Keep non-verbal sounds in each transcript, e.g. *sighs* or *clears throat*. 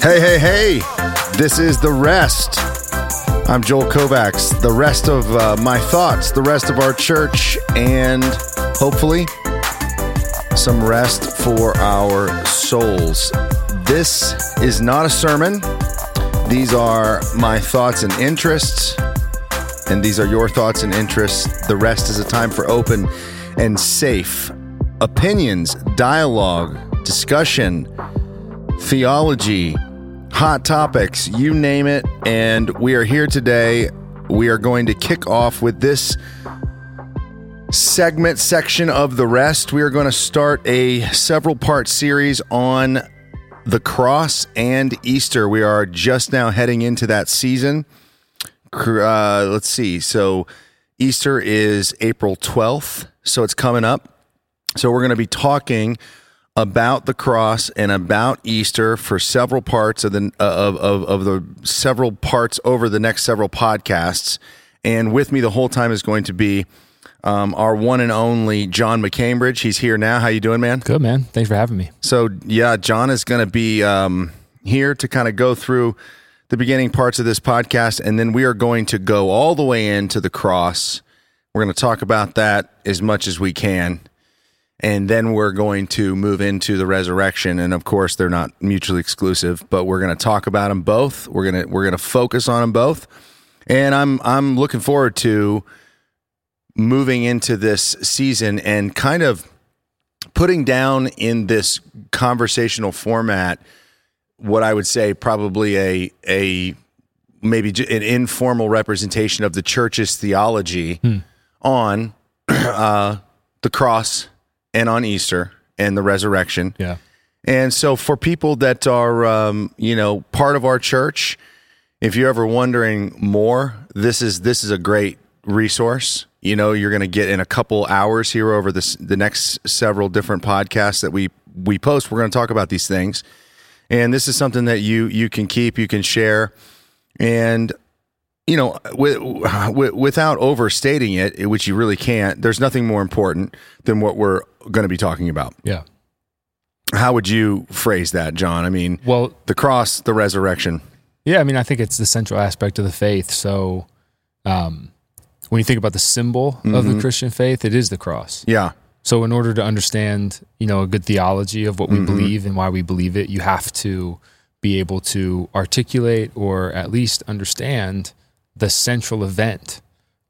Hey, hey, hey. This is The Rest. I'm Joel Kovacs. The rest of uh, my thoughts, the rest of our church, and hopefully some rest for our souls. This is not a sermon. These are my thoughts and interests, and these are your thoughts and interests. The rest is a time for open and safe opinions, dialogue, discussion, theology, hot topics, you name it. And we are here today. We are going to kick off with this segment section of the rest. We are going to start a several part series on the cross and Easter. We are just now heading into that season. Uh, let's see. So, Easter is April 12th. So, it's coming up. So, we're going to be talking about the cross and about Easter for several parts of the of, of, of the several parts over the next several podcasts. And with me the whole time is going to be um, our one and only John McCambridge. He's here now. How you doing, man? Good, man. Thanks for having me. So yeah, John is going to be um, here to kind of go through the beginning parts of this podcast, and then we are going to go all the way into the cross. We're going to talk about that as much as we can and then we're going to move into the resurrection. And of course they're not mutually exclusive but we're going to talk about them both. We're going to we're going to focus on them both. And i'm i'm looking forward to moving into this season and kind of putting down in this conversational format what i would say probably a a maybe an informal representation of the church's theology hmm. on *clears throat* uh, the cross and on Easter and the resurrection. Yeah. And so for people that are, um, you know, part of our church, if you're ever wondering more, this is this is a great resource. You know, you're going to get in a couple hours here over this the next several different podcasts that we we post. We're going to talk about these things, and this is something that you you can keep, you can share, and you know, with, with, without overstating it, which you really can't, there's nothing more important than what we're going to be talking about. Yeah. How would you phrase that, John? I mean, well, the cross, the resurrection. Yeah, I mean, I think it's the central aspect of the faith. So, um, when you think about the symbol mm-hmm. of the mm-hmm. Christian faith, it is the cross. Yeah. So, in order to understand, you know, a good theology of what we mm-hmm. believe and why we believe it, you have to be able to articulate or at least understand the central event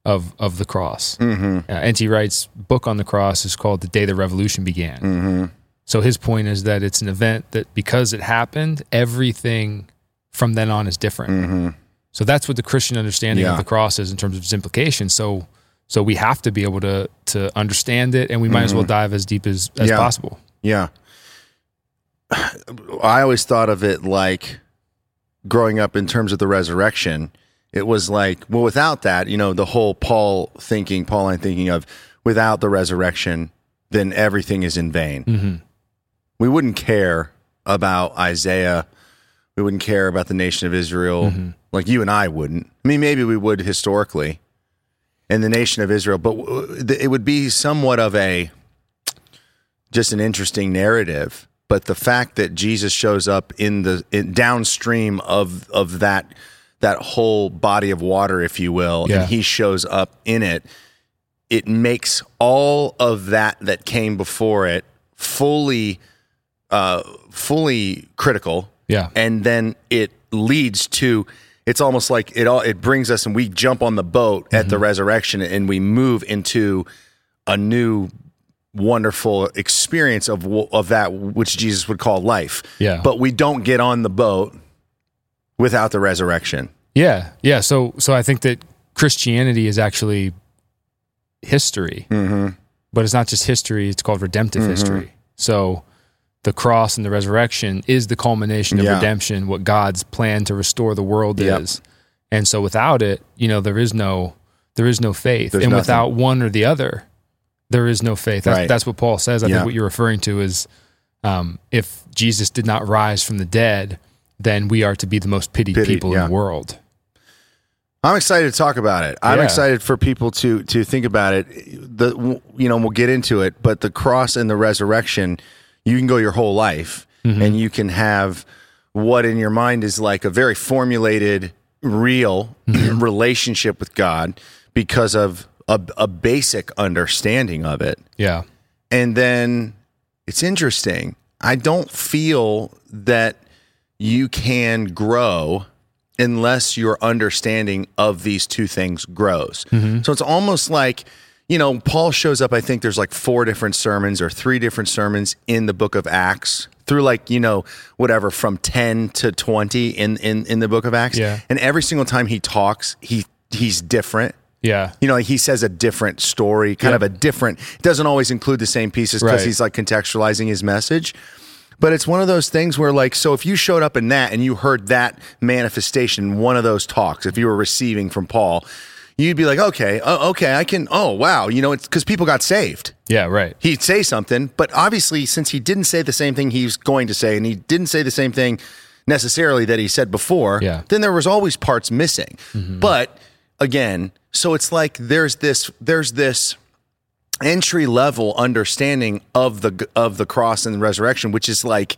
of of the cross. Mm-hmm. Uh, N.T. Wright's book on the cross is called "The Day the Revolution Began." Mm-hmm. So his point is that it's an event that because it happened, everything from then on is different. Mm-hmm. So that's what the Christian understanding yeah. of the cross is in terms of its implications. So so we have to be able to to understand it, and we might as well mm-hmm. dive as deep as as yeah. possible. Yeah. *sighs* I always thought of it like growing up in terms of the resurrection it was like, well, without that, you know, the whole Paul thinking, Pauline thinking of without the resurrection, then everything is in vain. Mm-hmm. We wouldn't care about Isaiah. We wouldn't care about the nation of Israel mm-hmm. like you and I wouldn't. I mean, maybe we would historically in the nation of Israel, but it would be somewhat of a just an interesting narrative. But the fact that Jesus shows up in the in downstream of of that that whole body of water, if you will, yeah. and he shows up in it, it makes all of that that came before it fully, uh, fully critical. Yeah, and then it leads to. It's almost like it all. It brings us, and we jump on the boat at mm-hmm. the resurrection, and we move into a new wonderful experience of of that which Jesus would call life. Yeah. But we don't get on the boat without the resurrection. Yeah, yeah. So, so I think that Christianity is actually history, mm-hmm. but it's not just history; it's called redemptive mm-hmm. history. So, the cross and the resurrection is the culmination of yeah. redemption, what God's plan to restore the world yep. is. And so, without it, you know, there is no there is no faith, There's and nothing. without one or the other, there is no faith. That's, right. that's what Paul says. I yeah. think what you're referring to is um, if Jesus did not rise from the dead then we are to be the most pitied, pitied people yeah. in the world. I'm excited to talk about it. I'm yeah. excited for people to to think about it. The you know we'll get into it, but the cross and the resurrection, you can go your whole life mm-hmm. and you can have what in your mind is like a very formulated, real *clears throat* relationship with God because of a, a basic understanding of it. Yeah. And then it's interesting. I don't feel that you can grow unless your understanding of these two things grows. Mm-hmm. So it's almost like, you know, Paul shows up, I think there's like four different sermons or three different sermons in the book of Acts through like, you know, whatever from 10 to 20 in in in the book of Acts. Yeah. And every single time he talks, he he's different. Yeah. You know, like he says a different story, kind Yeah. of a different. It doesn't always include the same pieces because Right. he's like contextualizing his message. But it's one of those things where, like, so if you showed up in that and you heard that manifestation, one of those talks, if you were receiving from Paul, you'd be like, okay, oh, okay, I can. Oh, wow, you know, it's because people got saved. Yeah. Right. He'd say something, but obviously, since he didn't say the same thing he was going to say, and he didn't say the same thing necessarily that he said before, Yeah. then there was always parts missing. Mm-hmm. But again, so it's like there's this there's this entry level understanding of the of the cross and the resurrection, which is like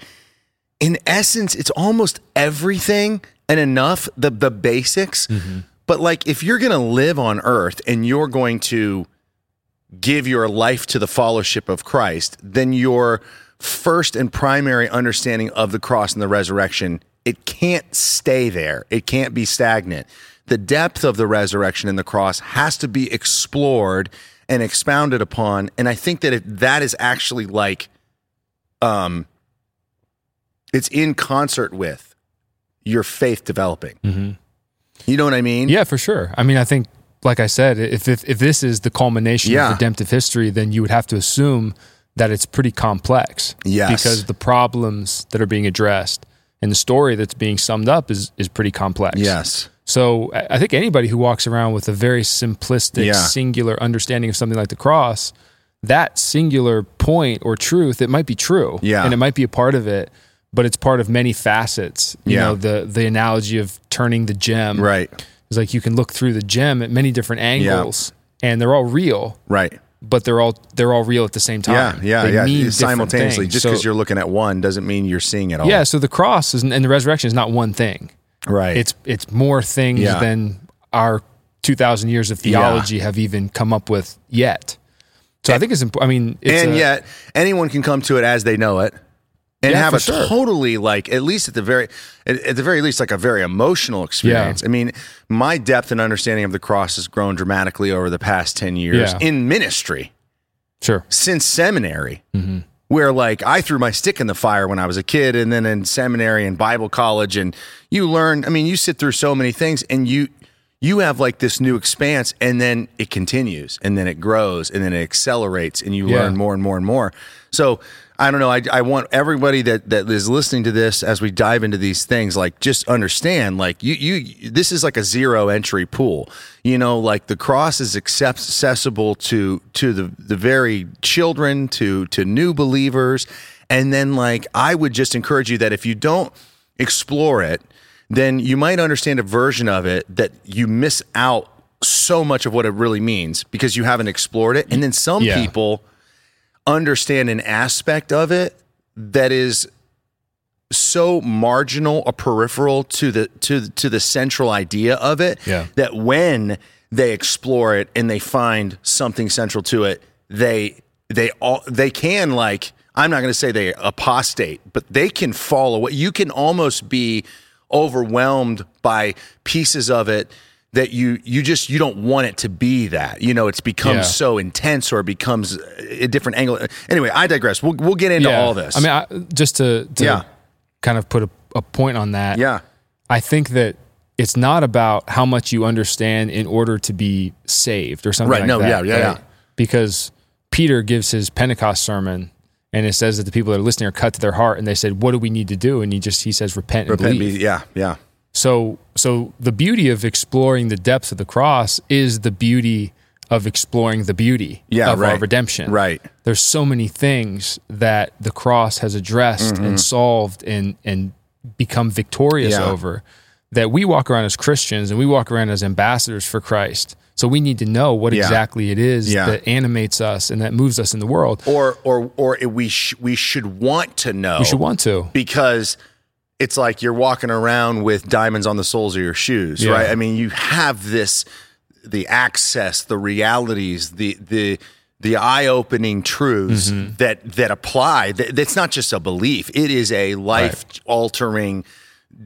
in essence, it's almost everything and enough the the basics. Mm-hmm. But like if you're gonna live on earth and you're going to give your life to the fellowship of Christ, then your first and primary understanding of the cross and the resurrection, it can't stay there. It can't be stagnant. The depth of the resurrection and the cross has to be explored and expounded upon. And I think that it, that is actually like, um, it's in concert with your faith developing. You know what I mean? Yeah, for sure. I mean, I think, like I said, if if, if this is the culmination Yeah. of redemptive history, then you would have to assume that it's pretty complex. Yes. Because the problems that are being addressed and the story that's being summed up is is pretty complex. Yes. So I think anybody who walks around with a very simplistic, Yeah. singular understanding of something like the cross, that singular point or truth, it might be true. Yeah. And it might be a part of it, but it's part of many facets. You Yeah. know, the the analogy of turning the gem. Right. It's like you can look through the gem at many different angles and they're all real, Right. but they're all they're all real at the same Yeah, time. yeah, They yeah. mean Simultaneously, just So- because you're looking at one doesn't mean you're seeing it all. yeah, so the cross is, and the resurrection is not one thing. Right. It's it's more things Yeah. than our two thousand years of theology have even come up with yet. So I think it's important. I mean, it's and a- yet anyone can come to it as they know it, and Yeah, have a sure. totally like at least at the very at, at the very least like a very emotional experience. I mean, my depth and understanding of the cross has grown dramatically over the past ten years Yeah. in ministry sure, since seminary. Mm-hmm. Where like I threw my stick in the fire when I was a kid, and then in seminary and Bible college, and you learn. I mean, you sit through so many things, and you you have like this new expanse, and then it continues, and then it grows, and then it accelerates, and you Yeah. learn more and more and more. So I don't know. I, I want everybody that that is listening to this as we dive into these things, like just understand, like you you this is like a zero entry pool. You know, like the cross is accessible to to the the very children, to to new believers, and then like I would just encourage you that if you don't explore it, then you might understand a version of it that you miss out so much of what it really means because you haven't explored it. And then some Yeah. people understand an aspect of it that is so marginal or peripheral to the to to the central idea of it Yeah. that when they explore it and they find something central to it they they all they can like I'm not going to say they apostate but they can fall away you can almost be overwhelmed by pieces of it that you you just you don't want it to be that you know it's become Yeah. so intense or it becomes a different angle anyway I digress we'll we'll get into yeah. all this I mean, I, just to, to Yeah. kind of put a, a point on that. yeah I think that it's not about how much you understand in order to be saved or something Right, like no, that. yeah, yeah, yeah. Because Peter gives his Pentecost sermon and it says that the people that are listening are cut to their heart and they said, What do we need to do? And he just he says, Repent and Repent, believe. be- yeah yeah So so the beauty of exploring the depths of the cross is the beauty of exploring the beauty Yeah, of our redemption. Right. There's so many things that the cross has addressed and solved and and become victorious Mm-hmm. Yeah. over that we walk around as Christians and we walk around as ambassadors for Christ. So we need to know what Yeah. exactly it is Yeah. that animates us and that moves us in the world. or or or we sh- we should want to know We should want to. because it's like you're walking around with diamonds on the soles of your shoes, Yeah. right? I mean, you have this the access, the realities, the the the eye-opening truths Mm-hmm. that that apply. That, that's not just a belief; it is a life-altering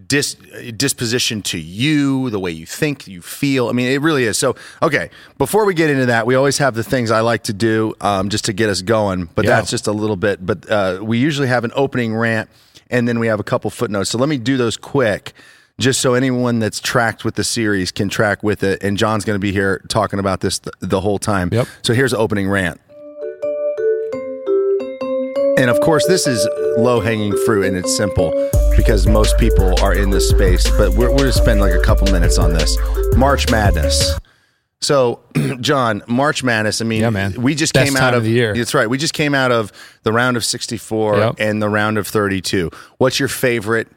dis, disposition to you, the way you think, you feel. I mean, it really is. So, okay, before we get into that, we always have the things I like to do um, just to get us going, but Yeah. that's just a little bit. But uh, we usually have an opening rant and then we have a couple footnotes. So let me do those quick. Just so anyone that's tracked with the series can track with it, and John's going to be here talking about this th- the whole time. Yep. So here's the opening rant. And of course, this is low hanging fruit and it's simple because most people are in this space, but we're, we're going to spend like a couple minutes on this. March Madness. So, *clears throat* John, March Madness, I mean, Yeah, man. we just Best came out of, of the year. That's right. We just came out of the round of 64 Yep. and the round of 32. What's your favorite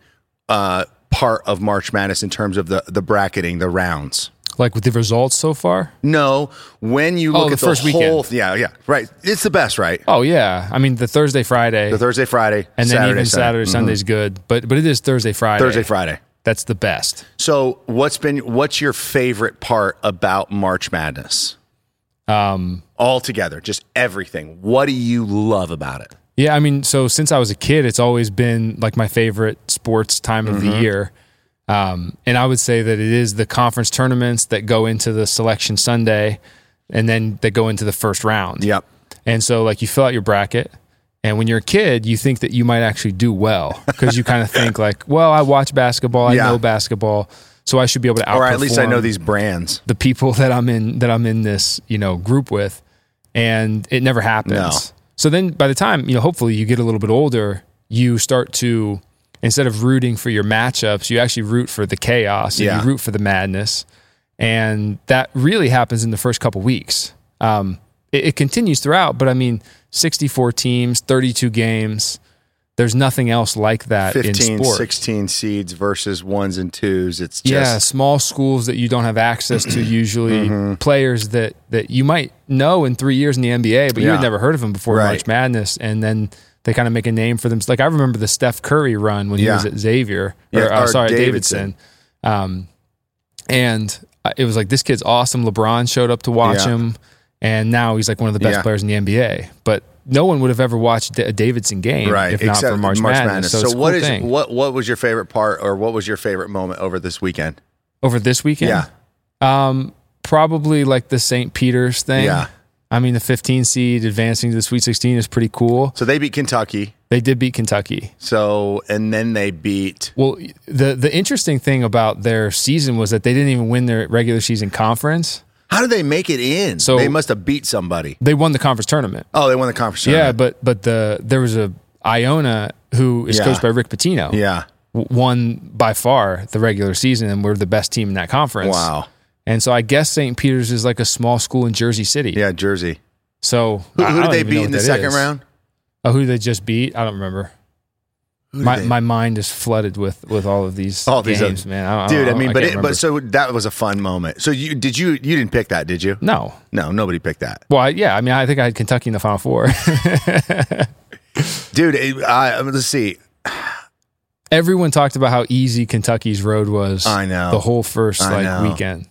uh, part of March Madness in terms of the, the bracketing, the rounds? Like with the results so far? No, when you look Oh, the at the first whole, weekend. yeah, yeah, right. It's the best, right? Oh yeah. I mean the Thursday, Friday, The Thursday, Friday, and then Saturday, even Saturday, Sunday. Sunday's good. But but it is Thursday, Friday. Thursday, Friday. That's the best. So, what's been what's your favorite part about March Madness? Um, All together, just everything. What do you love about it? yeah, I mean, so since I was a kid, it's always been like my favorite sports time of Mm-hmm. the year. Um, and I would say that it is the conference tournaments that go into the selection Sunday, and then that go into the first round. Yep. And so, like, you fill out your bracket, and when you're a kid, you think that you might actually do well because you kind of think like, well, I watch basketball, I Yeah. know basketball, so I should be able to outperform. Or at least I know these brands. the people that I'm in that I'm in this you know group with, and it never happens. No. So then, by the time you know, hopefully you get a little bit older, you start to instead of rooting for your matchups, you actually root for the chaos and Yeah. you root for the madness, and that really happens in the first couple weeks. Um, it, it continues throughout, but I mean, 64 teams, 32 games. There's nothing else like that 15, in sport. 16 seeds versus ones and twos. It's just yeah, small schools that you don't have access to *clears throat* usually, Mm-hmm. players that that you might know in three years in the NBA, but you Yeah. had never heard of them before Right. March Madness, and then they kind of make a name for them. Like I remember the Steph Curry run when he was at Xavier, Yeah, or, uh, or sorry, Davidson. Davidson. Um, and uh, it was like this kid's awesome. LeBron showed up to watch Yeah. him, and now he's like one of the best Yeah. players in the NBA. But no one would have ever watched a Davidson game right. if not for March, Madness. So, it's a what cool is thing. what what was your favorite part or what was your favorite moment over this weekend? over this weekend? Yeah. Um, probably like the St. Peter's thing. Yeah. I mean, the 15 seed advancing to the Sweet 16 is pretty cool. So they beat Kentucky. They did beat Kentucky. So and then they beat Well, the the interesting thing about their season was that they didn't even win their regular season conference. How did they make it in? So- they must have beat somebody. They won the conference tournament. Oh, they won the conference. Yeah, but but the there was a Iona who is Yeah. coached by Rick Pitino. yeah. Won by far the regular season and were the best team in that conference. Wow. And so I guess St. Peter's is like a small school in Jersey City. Yeah, Jersey. So Who, who did they beat in the second is. round? Oh, who they just beat? I don't remember. My my mind is flooded with with all of these All these games, man. I Dude, I don't- mean, but it, remember. but so that was a fun moment. So you did you you didn't pick that, did you? no. No, nobody picked that. Well, I- yeah. I mean, I think I had Kentucky in the Final Four. Dude, it, I, let's see. Everyone talked about how easy Kentucky's road was. I know. the whole first I like know. weekend.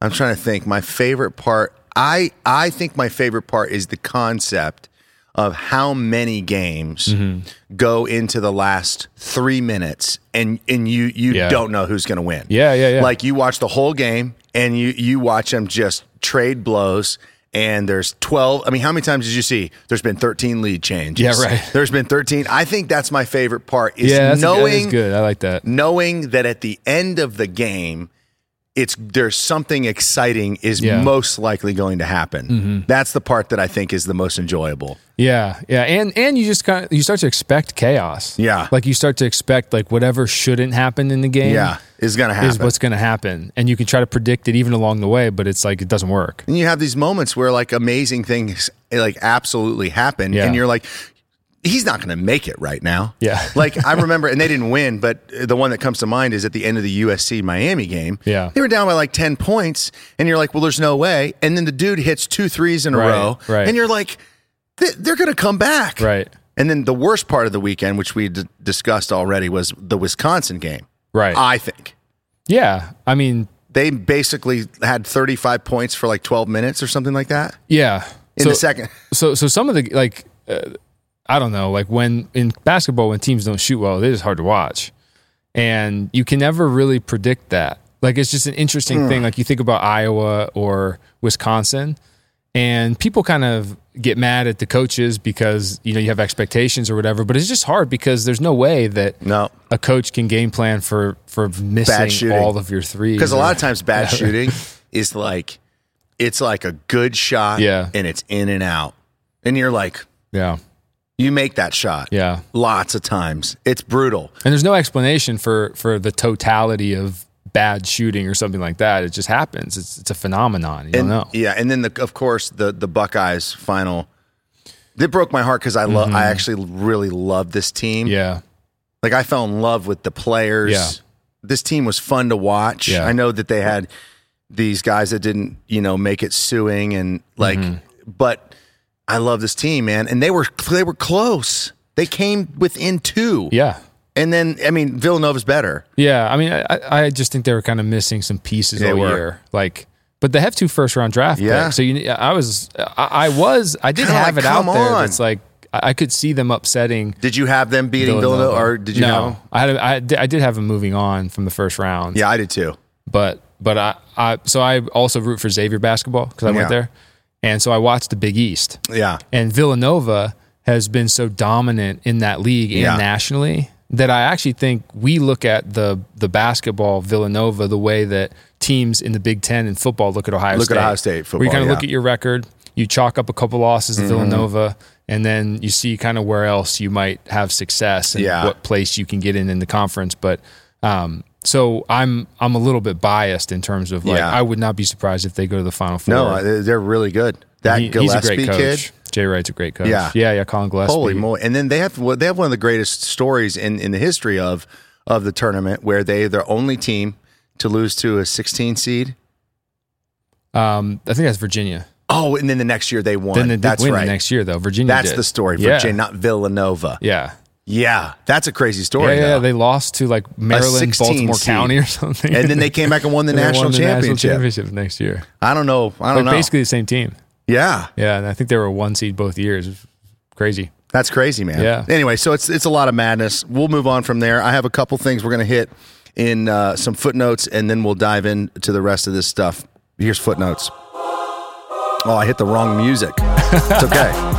I'm trying to think. My favorite part, I I think my favorite part is the concept of how many games Mm-hmm. go into the last three minutes, and and you you Yeah. don't know who's going to win. Yeah, yeah, yeah. Like you watch the whole game, and you you watch them just trade blows. And there's 12. I mean, how many times did you see? There's been 13 lead changes. Yeah, right. *laughs* There's been 13. I think that's my favorite part is yeah, knowing good. I like that. knowing that at the end of the game it's there's something exciting is Yeah. Mm-hmm. most likely going to happen. That's the part that I think is the most enjoyable. Yeah, yeah, and and you just kind of you start to expect chaos. Yeah. like you start to expect like whatever shouldn't happen in the game. Yeah, is going to happen. is what's going to happen, and you can try to predict it even along the way, but it's like it doesn't work. and you have these moments where like amazing things like absolutely happen Yeah. and you're like he's not going to make it right now. Yeah. *laughs* like I remember and they didn't win, but the one that comes to mind is at the end of the USC Miami game. Yeah. They were down by like 10 points and you're like, "Well, there's no way." And then the dude hits two threes in a Right, row right. and you're like, "They- they're going to come back." Right. And then the worst part of the weekend, which we d- discussed already, was the Wisconsin game. Right. I think yeah. I mean, they basically had 35 points for like 12 minutes or something like that yeah. in so, the second. so so some of the like uh, I don't know, like when in basketball when teams don't shoot well, it is hard to watch. And you can never really predict that. Like it's just an interesting Hmm. thing. Like you think about Iowa or Wisconsin, and people kind of get mad at the coaches because you know you have expectations or whatever. But it's just hard because there's no way that No, a coach can game plan for for missing all of your threes. because a lot of times bad shooting is like it's like a good shot, Yeah. and it's in and out, and you're like, yeah, you make that shot, yeah. lots of times. It's brutal. And there's no explanation for for the totality of bad shooting or something like that. It just happens. It's it's a phenomenon. You don't and, know. Yeah, and then the of course the the Buckeyes final. It broke my heart because I love. I actually really love this team. Mm-hmm. Yeah. Like I fell in love with the players. Yeah. This team was fun to watch. Yeah. I know that they had these guys that didn't, you know, make it suing and like Mm-hmm. but I love this team, man. And they were they were close. They came within two. Yeah. And then I mean Villanova's better. Yeah. I mean, I, I just think they were kind of missing some pieces They all were. year. Like, but they have two first round draft Yeah. picks. So you, I was, I, I was, I did Kinda have like, it out come there. on. It's like I I could see them upsetting. Did you have them beating Villanova, or did you no, have them? I had, I did, I did have them moving on from the first round. Yeah, I did too. but but I, I so I also root for Xavier basketball because I Yeah. went there, and so I watched the Big East. Yeah. And Villanova has been so dominant in that league and Yeah. nationally that I actually think we look at the the basketball Villanova the way that teams in the Big Ten in football look at Ohio Look at State. Ohio State Where you kind of look yeah. Mm-hmm. at your record, you chalk up a couple losses to Villanova, and then you see kind of where else you might have success and Yeah. what place you can get in in the conference. But um, so I'm I'm a little bit biased in terms of like Yeah. I would not be surprised if they go to the Final Four. No, they- they're really good. That He- Gillespie he's a great coach. kid. Jay Wright's a great coach. Yeah. yeah, yeah. Collin Gillespie. Holy moly! And then they have they have one of the greatest stories in, in the history of of the tournament, where they they're only team to lose to a 16 seed. Um, I think that's Virginia. Oh, and then the next year they won. Then they did That's win right. the next year though. Virginia. That's did. the story. Yeah. Virginia, not Villanova. Yeah. Yeah, that's a crazy Yeah, story. yeah, though. They lost to like Maryland, Baltimore seed. County or *laughs* something, and then they came back and won the *laughs* And national won the championship. championship next year. I don't know. I don't Like know. basically the same team. yeah, Yeah, and I think they were one seed both years. Crazy. That's crazy, man. Yeah. Anyway, so it's it's a lot of madness. We'll move on from there. I have a couple things we're going to hit in uh, some footnotes, and then we'll dive into the rest of this stuff. Here's footnotes. Oh, I hit the wrong music. It's okay. *laughs*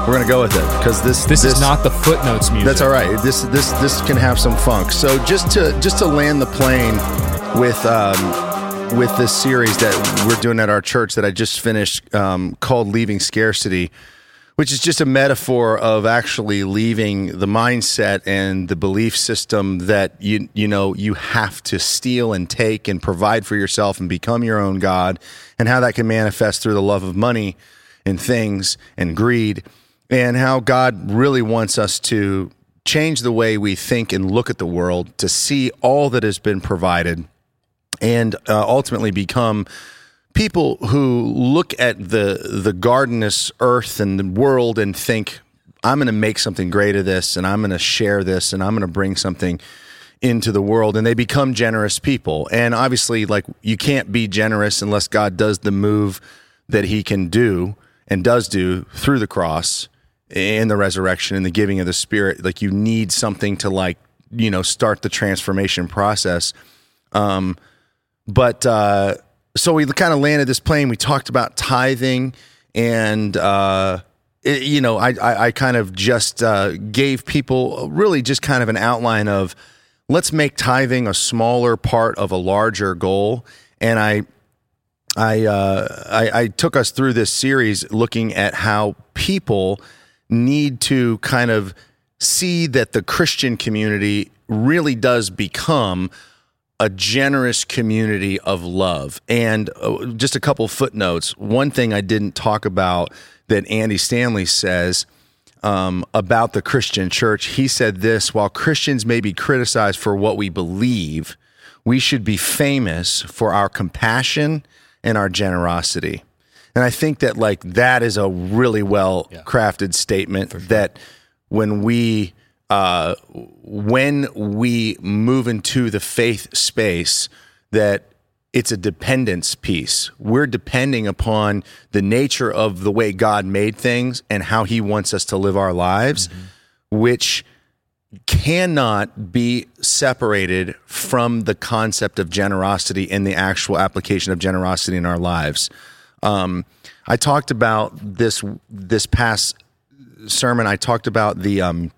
we're going to go with it because this This, is not the footnotes music. That's all right. This this this can have some funk. So just to just to land the plane with um, with this series that we're doing at our church that I just finished um, called "Leaving Scarcity," which is just a metaphor of actually leaving the mindset and the belief system that you you know you have to steal and take and provide for yourself and become your own god, and how that can manifest through the love of money and things and greed and how God really wants us to change the way we think and look at the world, to see all that has been provided, and uh, ultimately become people who look at the the gardenous earth and the world and think, I'm going to make something great of this, and I'm going to share this, and I'm going to bring something into the world and they become generous people. And obviously, like you can't be generous unless God does the move that he can do and does do through the cross and the resurrection and the giving of the spirit. Like you need something to like, you know, start the transformation process. Um, but uh, so we kind of landed this plane. We talked about tithing, and uh, it, you know, I, I, I kind of just uh, gave people really just kind of an outline of let's make tithing a smaller part of a larger goal. And I, I, uh, I, I took us through this series looking at how people need to kind of see that the Christian community really does become a generous community of love. And uh, just a couple footnotes. One thing I didn't talk about that Andy Stanley says um, about the Christian church, he said this while Christians may be criticized for what we believe, we should be famous for our compassion and our generosity. And I think that like that is a really well crafted statement that when we uh, when we move into the faith space that it's a dependence piece. We're depending upon the nature of the way God made things and how He wants us to live our lives, which cannot be separated from the concept of generosity and the actual application of generosity in our lives. Um, I talked about this this past sermon. I talked about the um,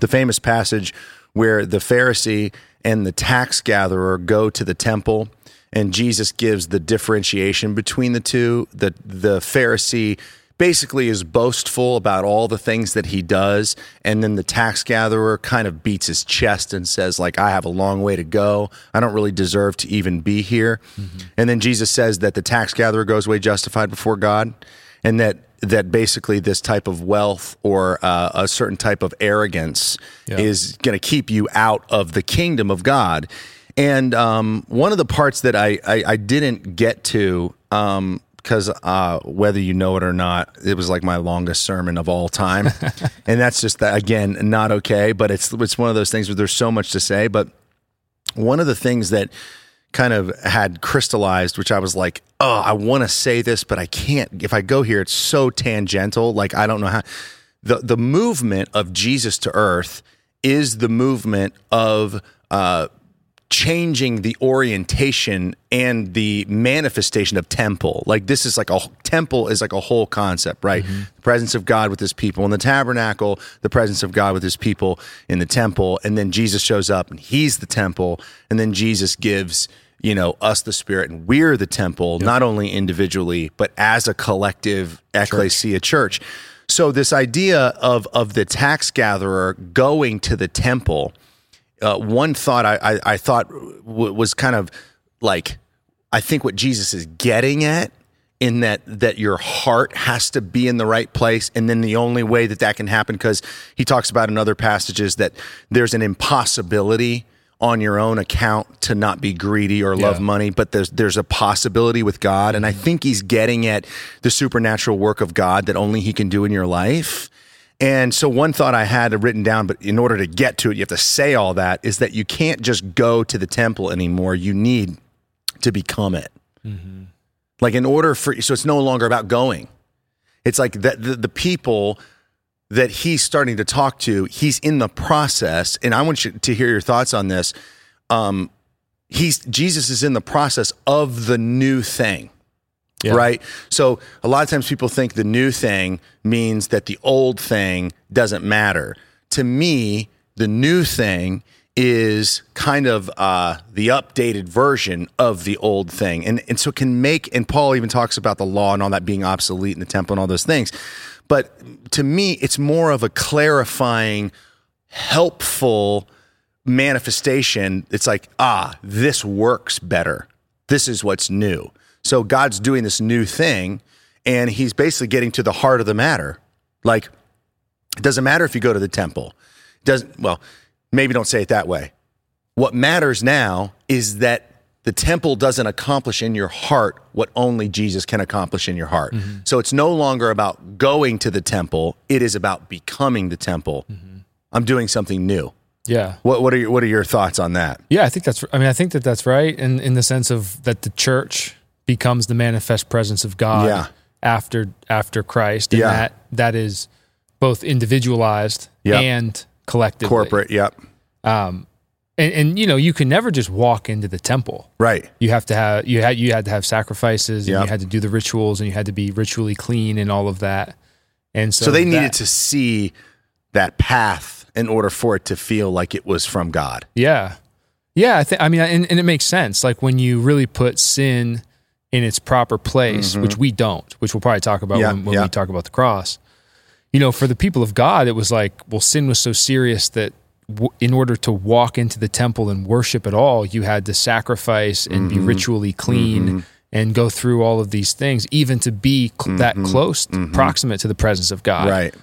the famous passage where the Pharisee and the tax gatherer go to the temple and Jesus gives the differentiation between the two. The the Pharisee basically is boastful about all the things that he does and then the tax gatherer kind of beats his chest and says like I have a long way to go. I don't really deserve to even be here. Mm-hmm. And then Jesus says that the tax gatherer goes away justified before God and that that basically this type of wealth or uh, a certain type of arrogance yeah. is going to keep you out of the kingdom of God. And um, one of the parts that I, I, I didn't get to, because uh, whether you know it or not, it was like my longest sermon of all time, *laughs* and that's just that again not okay. But it's it's one of those things where there's so much to say. But one of the things that kind of had crystallized, which I was like, oh, I want to say this, but I can't. If I go here, it's so tangential. Like I don't know how. The the movement of Jesus to Earth is the movement of uh, changing the orientation and the manifestation of temple. Like this is like a temple is like a whole concept, right? Mm-hmm. The presence of God with his people in the tabernacle, the presence of God with his people in the temple, and then Jesus shows up and he's the temple, and then Jesus gives you know us the spirit and we're the temple yep. not only individually but as a collective ecclesia church. church. So this idea of of the tax gatherer going to the temple uh, one thought I, I, I thought w- was kind of like I think what Jesus is getting at in that that your heart has to be in the right place and then the only way that that can happen because he talks about in other passages that there's an impossibility on your own account to not be greedy or love yeah. money but there's there's a possibility with God. And I think he's getting at the supernatural work of God that only he can do in your life and so, one thought I had written down, but in order to get to it, you have to say all that, is that you can't just go to the temple anymore. You need to become it. Mm-hmm. Like, in order for, so it's no longer about going. It's like that the, the people that he's starting to talk to, he's in the process. And I want you to hear your thoughts on this. Um, he's Jesus is in the process of the new thing. Yeah. Right. So a lot of times people think the new thing means that the old thing doesn't matter. To me, the new thing is kind of uh, the updated version of the old thing. And, and so can make, and Paul even talks about the law and all that being obsolete in the temple and all those things. But to me, it's more of a clarifying, helpful manifestation. It's like, ah, this works better. This is what's new. So God's doing this new thing, and He's basically getting to the heart of the matter. Like, it doesn't matter if you go to the temple. It doesn't well, maybe don't say it that way. What matters now is that the temple doesn't accomplish in your heart what only Jesus can accomplish in your heart. Mm-hmm. So it's no longer about going to the temple, it is about becoming the temple. Mm-hmm. I'm doing something new. Yeah. What what are your, what are your thoughts on that? Yeah, I think that's I mean I think that that's right in in the sense of that the church becomes the manifest presence of God yeah. after after Christ, and yeah. that that is both individualized yep. and collective, corporate. Yep. Um, and, and, you know you can never just walk into the temple, right? You have to have you had you had to have sacrifices, and yep. you had to do the rituals, and you had to be ritually clean, and all of that. And so, so they that, needed to see that path in order for it to feel like it was from God. Yeah, yeah. I think I mean, and, and it makes sense. Like when you really put sin in its proper place, mm-hmm. which we don't, which we'll probably talk about yeah, when, when yeah. we talk about the cross. You know, for the people of God, it was like, well, sin was so serious that w- in order to walk into the temple and worship at all, you had to sacrifice and mm-hmm. be ritually clean mm-hmm. and go through all of these things, even to be cl- that mm-hmm. close, mm-hmm. proximate to the presence of God. Right.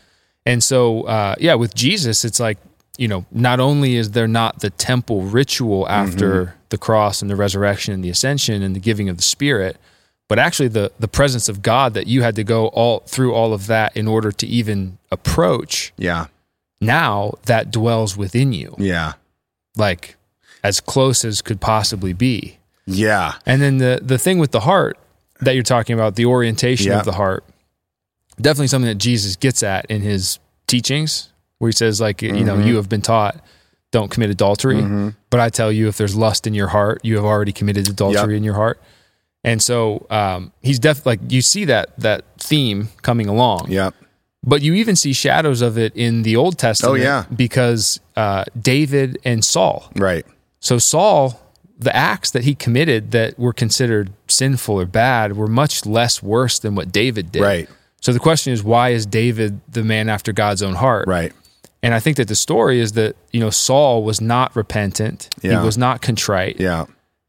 And so, uh, yeah, with Jesus, it's like, you know, not only is there not the temple ritual after mm-hmm. the cross and the resurrection and the ascension and the giving of the Spirit, but actually the the presence of God that you had to go all through all of that in order to even approach. Yeah. now that dwells within you, Yeah. like as close as could possibly be. Yeah. And then the the thing with the heart that you're talking about, the orientation Yeah. of the heart, definitely something that Jesus gets at in his teachings, where he says, like, you know, Mm-hmm. you have been taught, don't commit adultery. But I tell you, if there's lust in your heart, you have already committed adultery Yep. in your heart. And so um, he's definitely like you see that that theme coming along. Yeah. But you even see shadows of it in the Old Testament. Oh, yeah. because uh, David and Saul. Right. So Saul, the acts that he committed that were considered sinful or bad were much less worse than what David did. Right. So the question is, why is David the man after God's own heart? Right. And I think that the story is that you know Saul was not repentant. Yeah. He was not contrite. Yeah.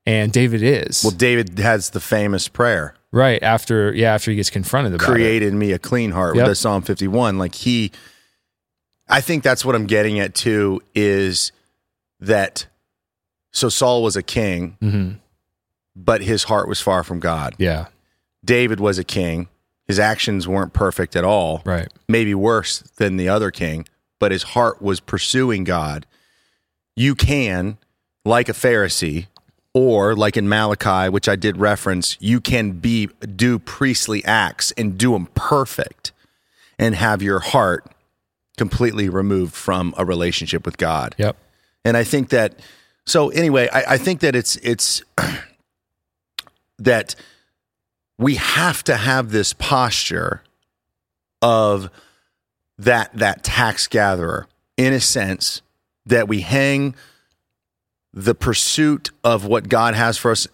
And David is Well, David has the famous prayer, right after yeah after he gets confronted about it. created me a clean heart Yep. with the Psalm 51. Like he, I think that's what I'm getting at too is that, so Saul was a king, Mhm. but his heart was far from God. Yeah. David was a king. His actions weren't perfect at all. Right. maybe worse than the other king, but his heart was pursuing God. You can, like a Pharisee, or like in Malachi, which I did reference, you can be do priestly acts and do them perfect and have your heart completely removed from a relationship with God. Yep. And I think that so anyway, I, I think that it's it's *clears throat* that we have to have this posture of that that tax gatherer in a sense that we hang the pursuit of what God has for us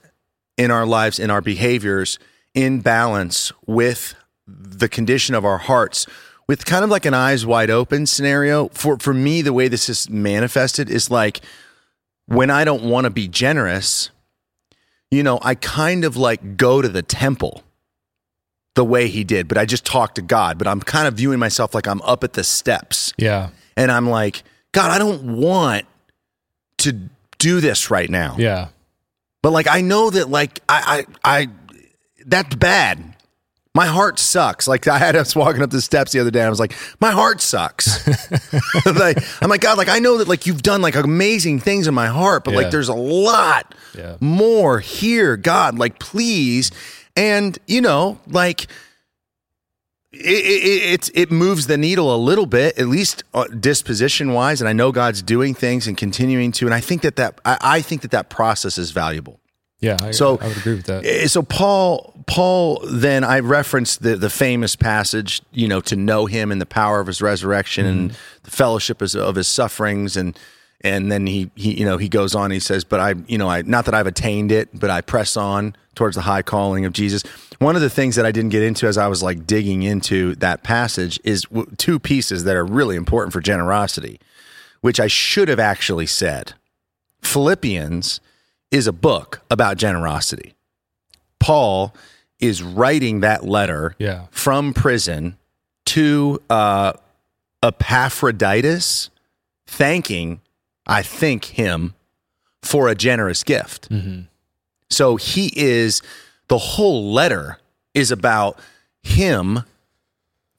in our lives in our behaviors in balance with the condition of our hearts with kind of like an eyes wide open scenario. For for me the way this is manifested is like when I don't want to be generous you know I kind of like go to the temple the way he did but I just talk to God but I'm kind of viewing myself like I'm up at the steps Yeah. and I'm like God I don't want to do this right now Yeah. but like I know that like I I I that's bad. My heart sucks. Like I had us walking up the steps the other day. And I was like, my heart sucks. *laughs* like, I'm like God. Like I know that like you've done like amazing things in my heart, but Yeah. like there's a lot Yeah. more here. God, like please, and you know, like it, it, it, it moves the needle a little bit, at least uh, disposition wise. And I know God's doing things and continuing to. And I think that that I, I think that that process is valuable. Yeah. I, So- I would agree with that. Eh, So Paul, Paul, then I referenced the the famous passage, you know, to know him and the power of his resurrection and the fellowship of his sufferings, and and then he he you know he goes on. He says, "But I, you know, I not that I've attained it, but I press on towards the high calling of Jesus." One of the things that I didn't get into as I was like digging into that passage is w- two pieces that are really important for generosity, which I should have actually said. Philippians is a book about generosity. Paul is writing that letter Yeah. from prison to uh, Epaphroditus, thanking, I thank him for a generous gift. Mm-hmm. So he is, the whole letter is about him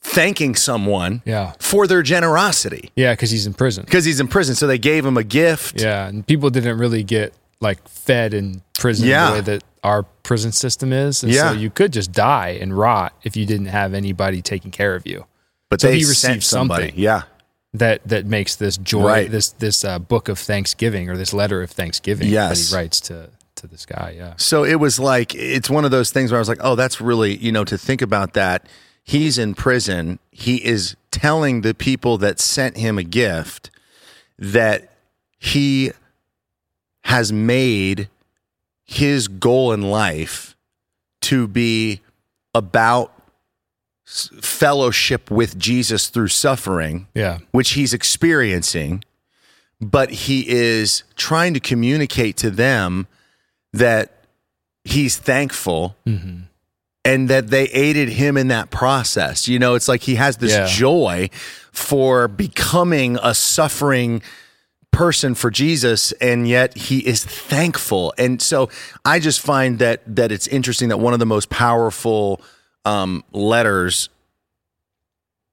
thanking someone Yeah. for their generosity Yeah. Because he's in prison. because he's in prison. So they gave him a gift. Yeah, and people didn't really get like fed in prison Yeah. the way that our prison system is. And Yeah. so you could just die and rot if you didn't have anybody taking care of you. But So they he received somebody. something. Yeah. That that makes this joy, Right. this this uh, book of Thanksgiving or this letter of Thanksgiving Yes. that he writes to to this guy. Yeah, So it was like it's one of those things where I was like, oh, that's really you know to think about that. He's in prison. He is telling the people that sent him a gift that he has made his goal in life to be about fellowship with Jesus through suffering yeah, which he's experiencing, but he is trying to communicate to them that he's thankful Mm-hmm. and that they aided him in that process. You know, it's like he has this Yeah. joy for becoming a suffering person for Jesus and yet he is thankful. And so I just find that that it's interesting that one of the most powerful um, letters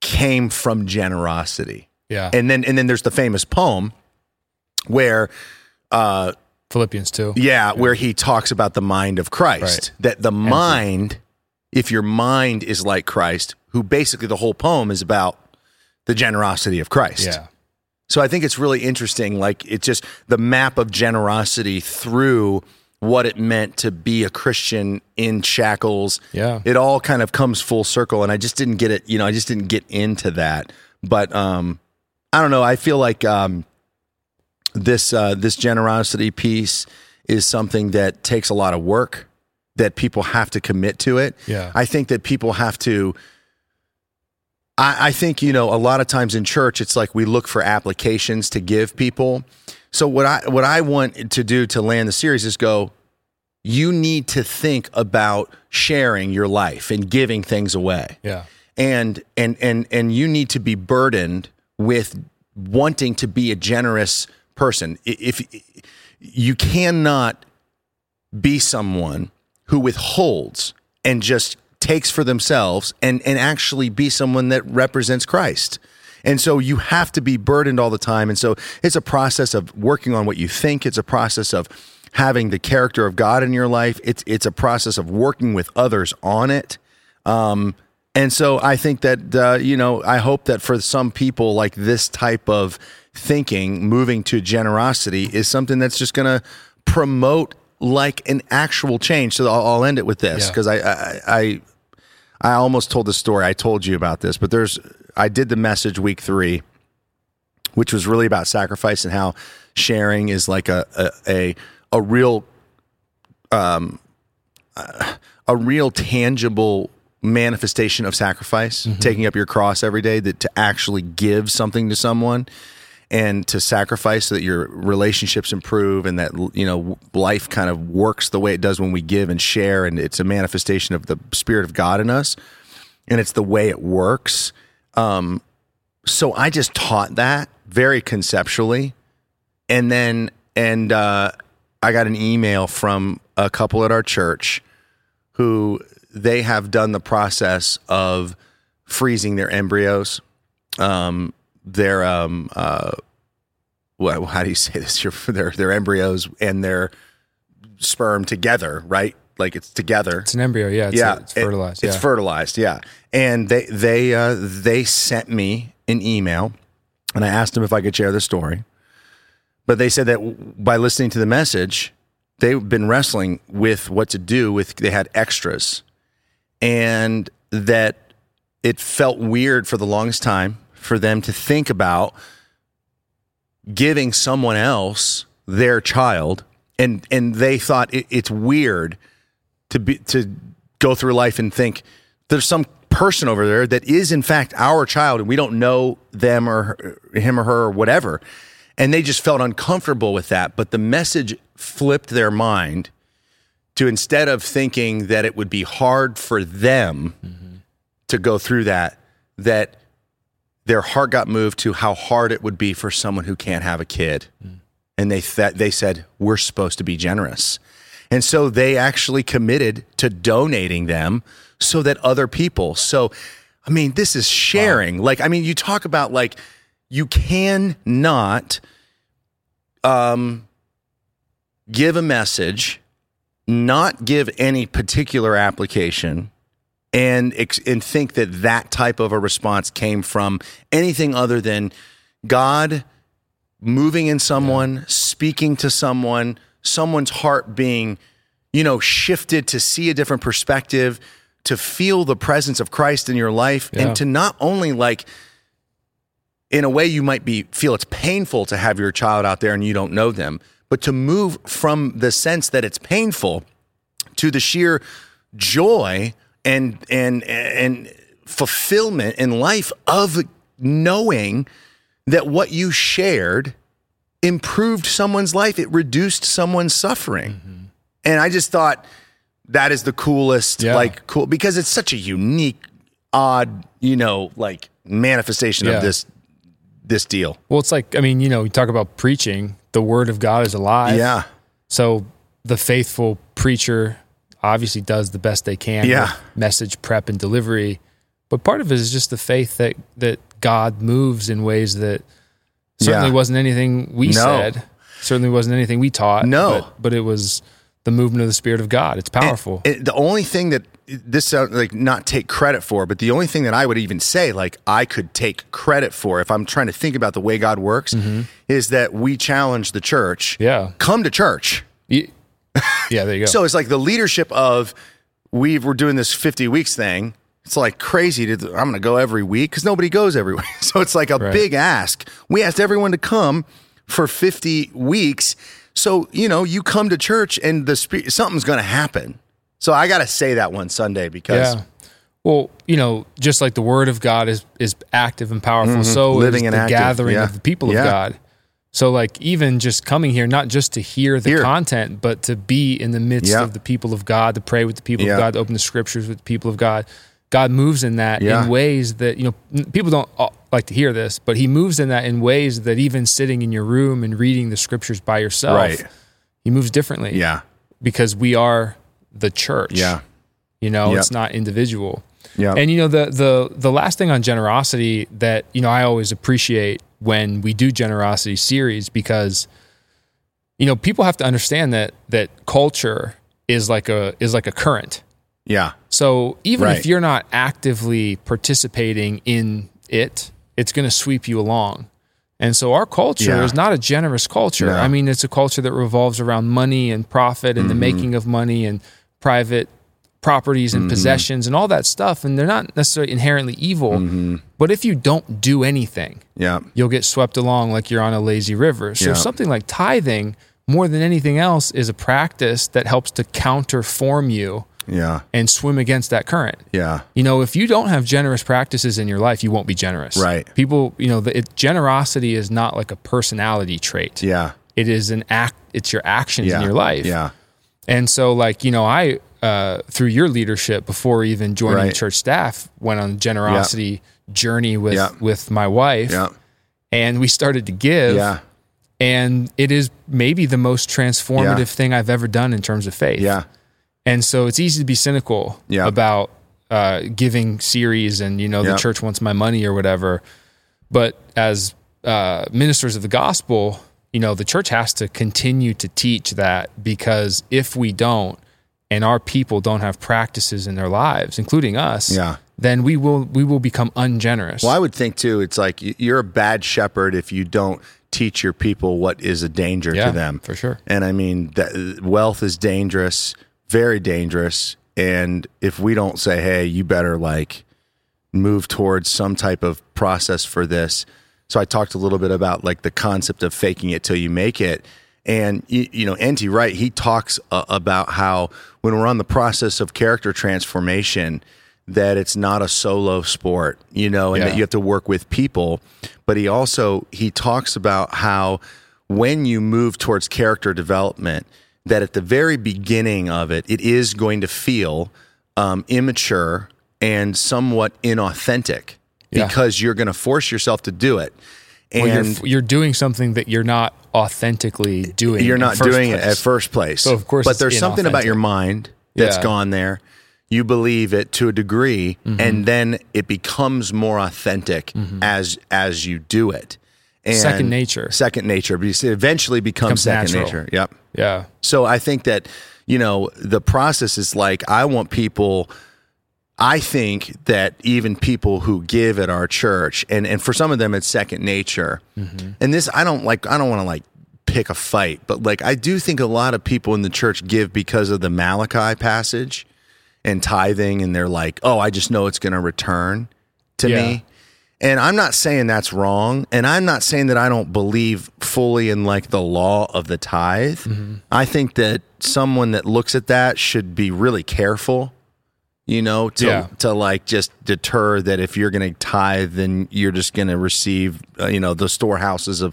came from generosity. Yeah. And then and then there's the famous poem where uh Philippians 2. yeah, where he talks about the mind of Christ. Right. That the mind, if your mind is like Christ, who basically the whole poem is about the generosity of Christ. Yeah. So I think it's really interesting. Like it's just the map of generosity through what it meant to be a Christian in shackles. Yeah. It all kind of comes full circle. And I just didn't get it, you know, I just didn't get into that. But um I don't know. I feel like um this uh this generosity piece is something that takes a lot of work that people have to commit to it. Yeah. I think that people have to. I, I think you know a lot of times in church it's like we look for applications to give people. So what I what I want to do to land the series is go. You need to think about sharing your life and giving things away Yeah. and and and and you need to be burdened with wanting to be a generous person if you cannot be someone who withholds and just takes for themselves and and actually be someone that represents Christ. And so you have to be burdened all the time. And so it's a process of working on what you think. It's a process of having the character of God in your life. It's it's a process of working with others on it. Um, and so I think that uh, you know I hope that for some people like this type of thinking, moving to generosity is something that's just going to promote like an actual change. So I'll, I'll end it with this Yeah. because I, I I I almost told the story. I told you about this, but there's I did the message week three, which was really about sacrifice and how sharing is like a a a, a real um a real tangible manifestation of sacrifice, taking up your cross every day, that to actually give something to someone and to sacrifice so that your relationships improve and that you know life kind of works the way it does when we give and share and it's a manifestation of the spirit of God in us and it's the way it works. Um, so I just taught that very conceptually, and then and uh, I got an email from a couple at our church who they have done the process of freezing their embryos. Um, their um, uh, well, how do you say this? *laughs* Your their their embryos and their sperm together, right? Like it's together It's an embryo. Yeah. It's, yeah, It's it- fertilized. it's fertilized. Yeah, and they they uh, they sent me an email, and I asked them if I could share the story. But they said that by listening to the message, they've been wrestling with what to do with. They had extras, and that it felt weird for the longest time for them to think about giving someone else their child, and and they thought it, it's weird to be to go through life and think there's some person over there that is in fact our child and we don't know them or her, him or her or whatever. And they just felt uncomfortable with that. But the message flipped their mind to instead of thinking that it would be hard for them to go through that that their heart got moved to how hard it would be for someone who can't have a kid. Mm. And they th- they said we're supposed to be generous and so they actually committed to donating them so that other people. So, I mean, this is sharing. Like, I mean, you talk about like you cannot um, give a message, not give any particular application, and ex- and think that that type of a response came from anything other than God moving in someone, speaking to someone, someone's heart being, you know, shifted to see a different perspective, to feel the presence of Christ in your life, Yeah. and to not only like in a way you might be feel it's painful to have your child out there and you don't know them, but to move from the sense that it's painful to the sheer joy and and and fulfillment in life of knowing that what you shared improved someone's life it reduced someone's suffering mm-hmm. and i just thought that is the coolest Yeah. like cool because it's such a unique odd you know like manifestation Yeah. of this this deal Well, it's like I mean, you know, you talk about preaching. The word of God is alive. yeah So the faithful preacher obviously does the best they can. Yeah. message prep and delivery, but part of it is just the faith that that God moves in ways that certainly Yeah. wasn't anything we No. said, certainly wasn't anything we taught. No. but, but it was the movement of the Spirit of God. It's powerful. It- the only thing that this sounds like not take credit for, but the only thing that I would even say like I could take credit for if I'm trying to think about the way God works is that we challenge the church. Mm-hmm. Yeah. Come to church. Ye- yeah, there you go. *laughs* So it's like the leadership of we we're doing this 50 weeks thing. It's like crazy to I'm going to go every week cuz nobody goes every week. *laughs* So it's like a Right. big ask. We asked everyone to come for 50 weeks. So, you know, you come to church and the spirit, something's going to happen. So I got to say that one Sunday because Yeah. Well, you know, just like the word of God is is active and powerful, so Mm-hmm. Living is and the active, gathering yeah. of the people Yeah. of God. So like even just coming here, not just to hear the Hear. content, but to be in the midst Yeah. of the people of God, to pray with the people Yeah. of God, to open the scriptures with the people of God. God moves in that Yeah. in ways that, you know, people don't uh, like to hear this, but he moves in that in ways that even sitting in your room and reading the scriptures by yourself, Right. he moves differently yeah. because we are the church. Yeah. You know, Yep. it's not individual. Yeah. And you know the the the last thing on generosity that you know I always appreciate when we do generosity series because you know people have to understand that that culture is like a is like a current. Yeah. So even Right. if you're not actively participating in it, it's going to sweep you along. And so our culture Yeah. is not a generous culture. No. I mean, it's a culture that revolves around money and profit and the Mm-hmm. making of money and private properties Mm-hmm. and possessions and all that stuff. And they're not necessarily inherently evil. Mm-hmm. But if you don't do anything, Yeah. you'll get swept along like you're on a lazy river. So Yeah. something like tithing, more than anything else, is a practice that helps to counterform you Yeah. and swim against that current. Yeah. You know, if you don't have generous practices in your life, you won't be generous. Right. People, you know, the, it, generosity is not like a personality trait. Yeah. It is an act. It's your actions Yeah. in your life. Yeah. And so, like, you know, I uh, through your leadership before even joining Right. church staff, went on a generosity journey with Yeah. with my wife, Yeah. and we started to give. Yeah. And it is maybe the most transformative Yeah. thing I've ever done in terms of faith. Yeah. And so it's easy to be cynical Yeah. about uh, giving series and, you know, the Yeah. church wants my money or whatever. But as uh, ministers of the gospel, you know, the church has to continue to teach that because if we don't, and our people don't have practices in their lives, including us, Yeah. then we will we will become ungenerous. Well, I would think too, it's like you're a bad shepherd if you don't teach your people what is a danger Yeah, to them. for sure. And I mean, that, wealth is dangerous, very dangerous. And if we don't say, hey, you better like move towards some type of process for this. So I talked a little bit about like the concept of faking it till you make it. And you, you know, NT Wright, he talks uh, about how when we're on the process of character transformation, that it's not a solo sport, you know, and Yeah. that you have to work with people. But he also he talks about how when you move towards character development, that at the very beginning of it, it is going to feel um, immature and somewhat inauthentic Yeah. because you're going to force yourself to do it. And Well, you're, you're doing something that you're not authentically doing. you're not doing it at first place. So, of course, but there's something about your mind that's Yeah. gone there. You believe it to a degree, Mm-hmm. and then it becomes more authentic as as you do it. And Second nature. Second nature. It eventually becomes, Becomes second natural. nature. Yep. Yeah. So I think that, you know, the process is like I want people I think that even people who give at our church and and for some of them it's second nature. Mm-hmm. And this I don't like I don't want to like pick a fight, but like I do think a lot of people in the church give because of the Malachi passage and tithing and they're like, "Oh, I just know it's going to return to Yeah. me." And I'm not saying that's wrong. And I'm not saying that I don't believe fully in like the law of the tithe. I think that someone that looks at that should be really careful, you know, to, Yeah. to like just deter that if you're going to tithe, then you're just going to receive, uh, you know, the storehouses of.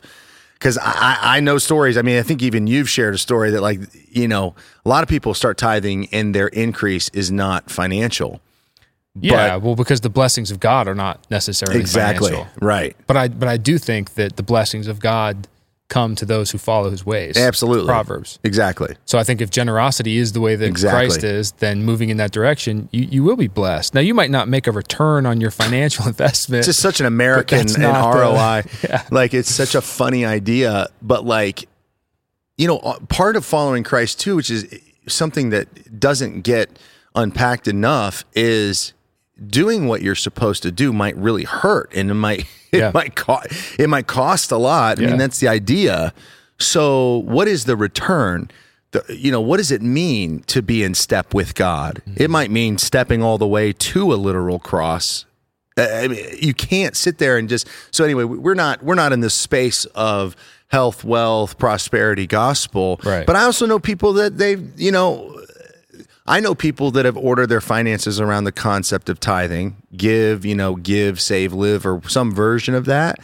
Because I, I I know stories. I mean, I think even you've shared a story that, like, you know, a lot of people start tithing and their increase is not financial. Yeah. well, because the blessings of God are not necessarily Exactly. financial. Right. But I but I do think that the blessings of God come to those who follow his ways. Absolutely. Proverbs. Exactly. So I think if generosity is the way that Exactly. Christ is, then moving in that direction, you, you will be blessed. Now you might not make a return on your financial *laughs* investment. It's just such an American and not the- ROI. *laughs* Yeah. Like it's such a funny idea, but like, you know, uh, part of following Christ too, which is something that doesn't get unpacked enough, is doing what you're supposed to do might really hurt, and it might *laughs* it Yeah. might cost it might cost a lot. I mean, that's the idea. So, what is the return? The, you know, what does it mean to be in step with God? Mm-hmm. It might mean stepping all the way to a literal cross I mean, you can't sit there and just. So anyway, we're not we're not in this space of health, wealth, prosperity, gospel. Right. But I also know people that they, you know, I know people that have ordered their finances around the concept of tithing, give, you know, give, save, live, or some version of that.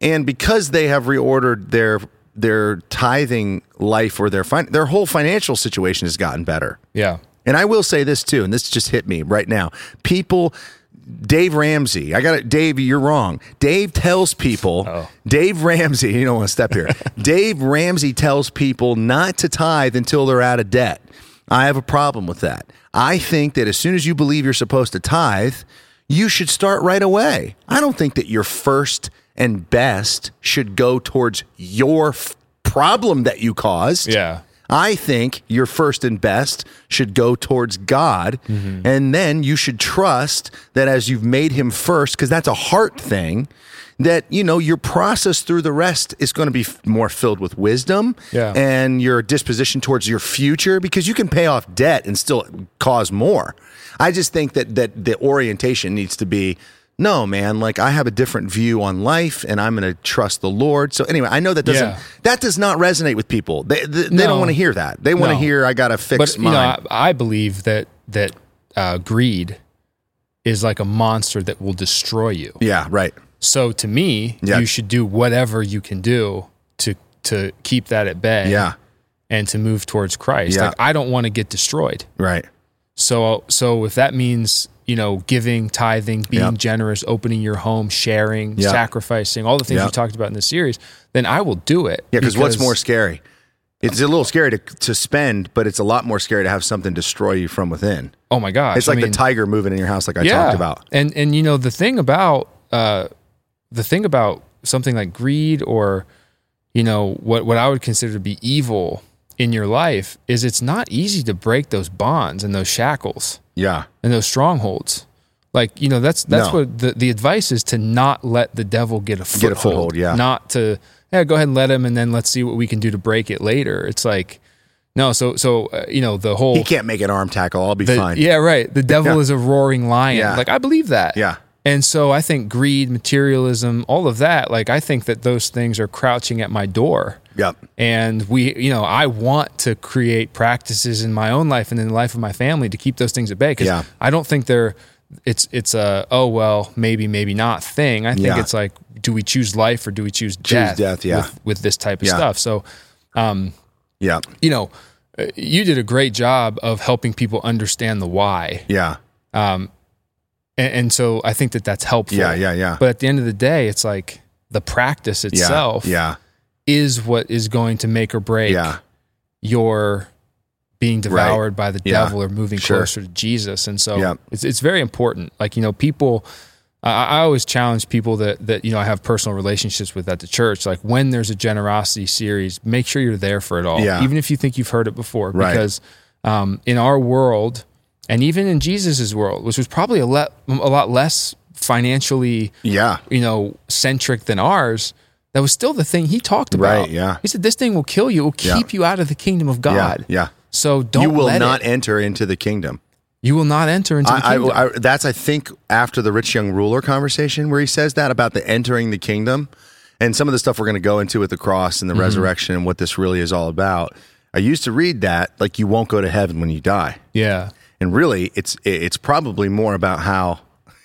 And because they have reordered their their tithing life or their fin- their whole financial situation has gotten better. yeah. And I will say this too, and this just hit me right now. People, Dave Ramsey, I got it. Dave, you're wrong. Dave tells people, *laughs* Oh. Dave Ramsey, you don't want to step here. *laughs* Dave Ramsey tells people not to tithe until they're out of debt. I have a problem with that. I think that as soon as you believe you're supposed to tithe, you should start right away. I don't think that your first and best should go towards your f- problem that you caused. Yeah. I think your first and best should go towards God. Mm-hmm. And then you should trust that as you've made him first, because that's a heart thing, that, you know, your process through the rest is going to be f- more filled with wisdom Yeah. and your disposition towards your future, because you can pay off debt and still cause more. I just think that, that the orientation needs to be no, man, like I have a different view on life and I'm going to trust the Lord. So anyway, I know that doesn't Yeah. that does not resonate with people. They they, they No. don't want to hear that. They want to No. hear I got to fix But you mine. know, I, I believe that that uh, greed is like a monster that will destroy you. yeah, right. So to me, Yeah. you should do whatever you can do to to keep that at bay. Yeah, and to move towards Christ. Yeah. Like I don't want to get destroyed. right. So so if that means you know giving, tithing, being Yep. generous, opening your home, sharing, Yep. sacrificing, all the things Yep. we talked about in this series, then I will do it. Yeah, because what's more scary? It's a little scary to to spend, but it's a lot more scary to have something destroy you from within. Oh my gosh! It's like I mean, the tiger moving in your house, like I yeah. talked about. And and you know the thing about uh, the thing about something like greed or you know what what I would consider to be evil in your life is it's not easy to break those bonds and those shackles. Yeah, and those strongholds. Like you know, that's that's No. what the, the advice is to not let the devil get a foothold. Get a foothold, yeah. Not to yeah, go ahead and let him, and then let's see what we can do to break it later. It's like no, so so uh, you know the whole he can't make an arm tackle. I'll be the- fine. yeah right. The devil is a roaring lion. Yeah. Like I believe that. Yeah. And so I think greed, materialism, all of that. Like I think that those things are crouching at my door. Yep. And we, you know, I want to create practices in my own life and in the life of my family to keep those things at bay. Because Yeah. I don't think they're, it's it's a oh well maybe maybe not thing. I think Yeah. it's like do we choose life or do we choose death? death, yeah. With, with this type of Yeah. stuff. So, um, yeah, you know, uh, you did a great job of helping people understand the why, Yeah. And, and so I think that that's helpful. Yeah. Yeah. Yeah. But at the end of the day, it's like the practice itself Yeah. is what is going to make or break Yeah. your being devoured by the Yeah. devil or moving Sure. closer to Jesus. And so Yep. it's it's very important. Like you know, people. I, I always challenge people that that you know I have personal relationships with at the church. Like when there's a generosity series, make sure you're there for it all, Yeah. even if you think you've heard it before. Right. Because um, in our world, and even in Jesus's world, which was probably a, le- a lot less financially Yeah. you know, centric than ours, that was still the thing he talked about. Right, yeah. He said, This thing will kill you, it will Yeah. keep you out of the kingdom of God. Yeah. Yeah. So don't You will not it. enter into the kingdom. You will not enter into the I, kingdom. I, I, that's I think after the rich young ruler conversation where he says that about the entering the kingdom and some of the stuff we're going to go into with the cross and the mm-hmm. resurrection and what this really is all about. I used to read that like you won't go to heaven when you die, yeah. And really it's it's probably more about how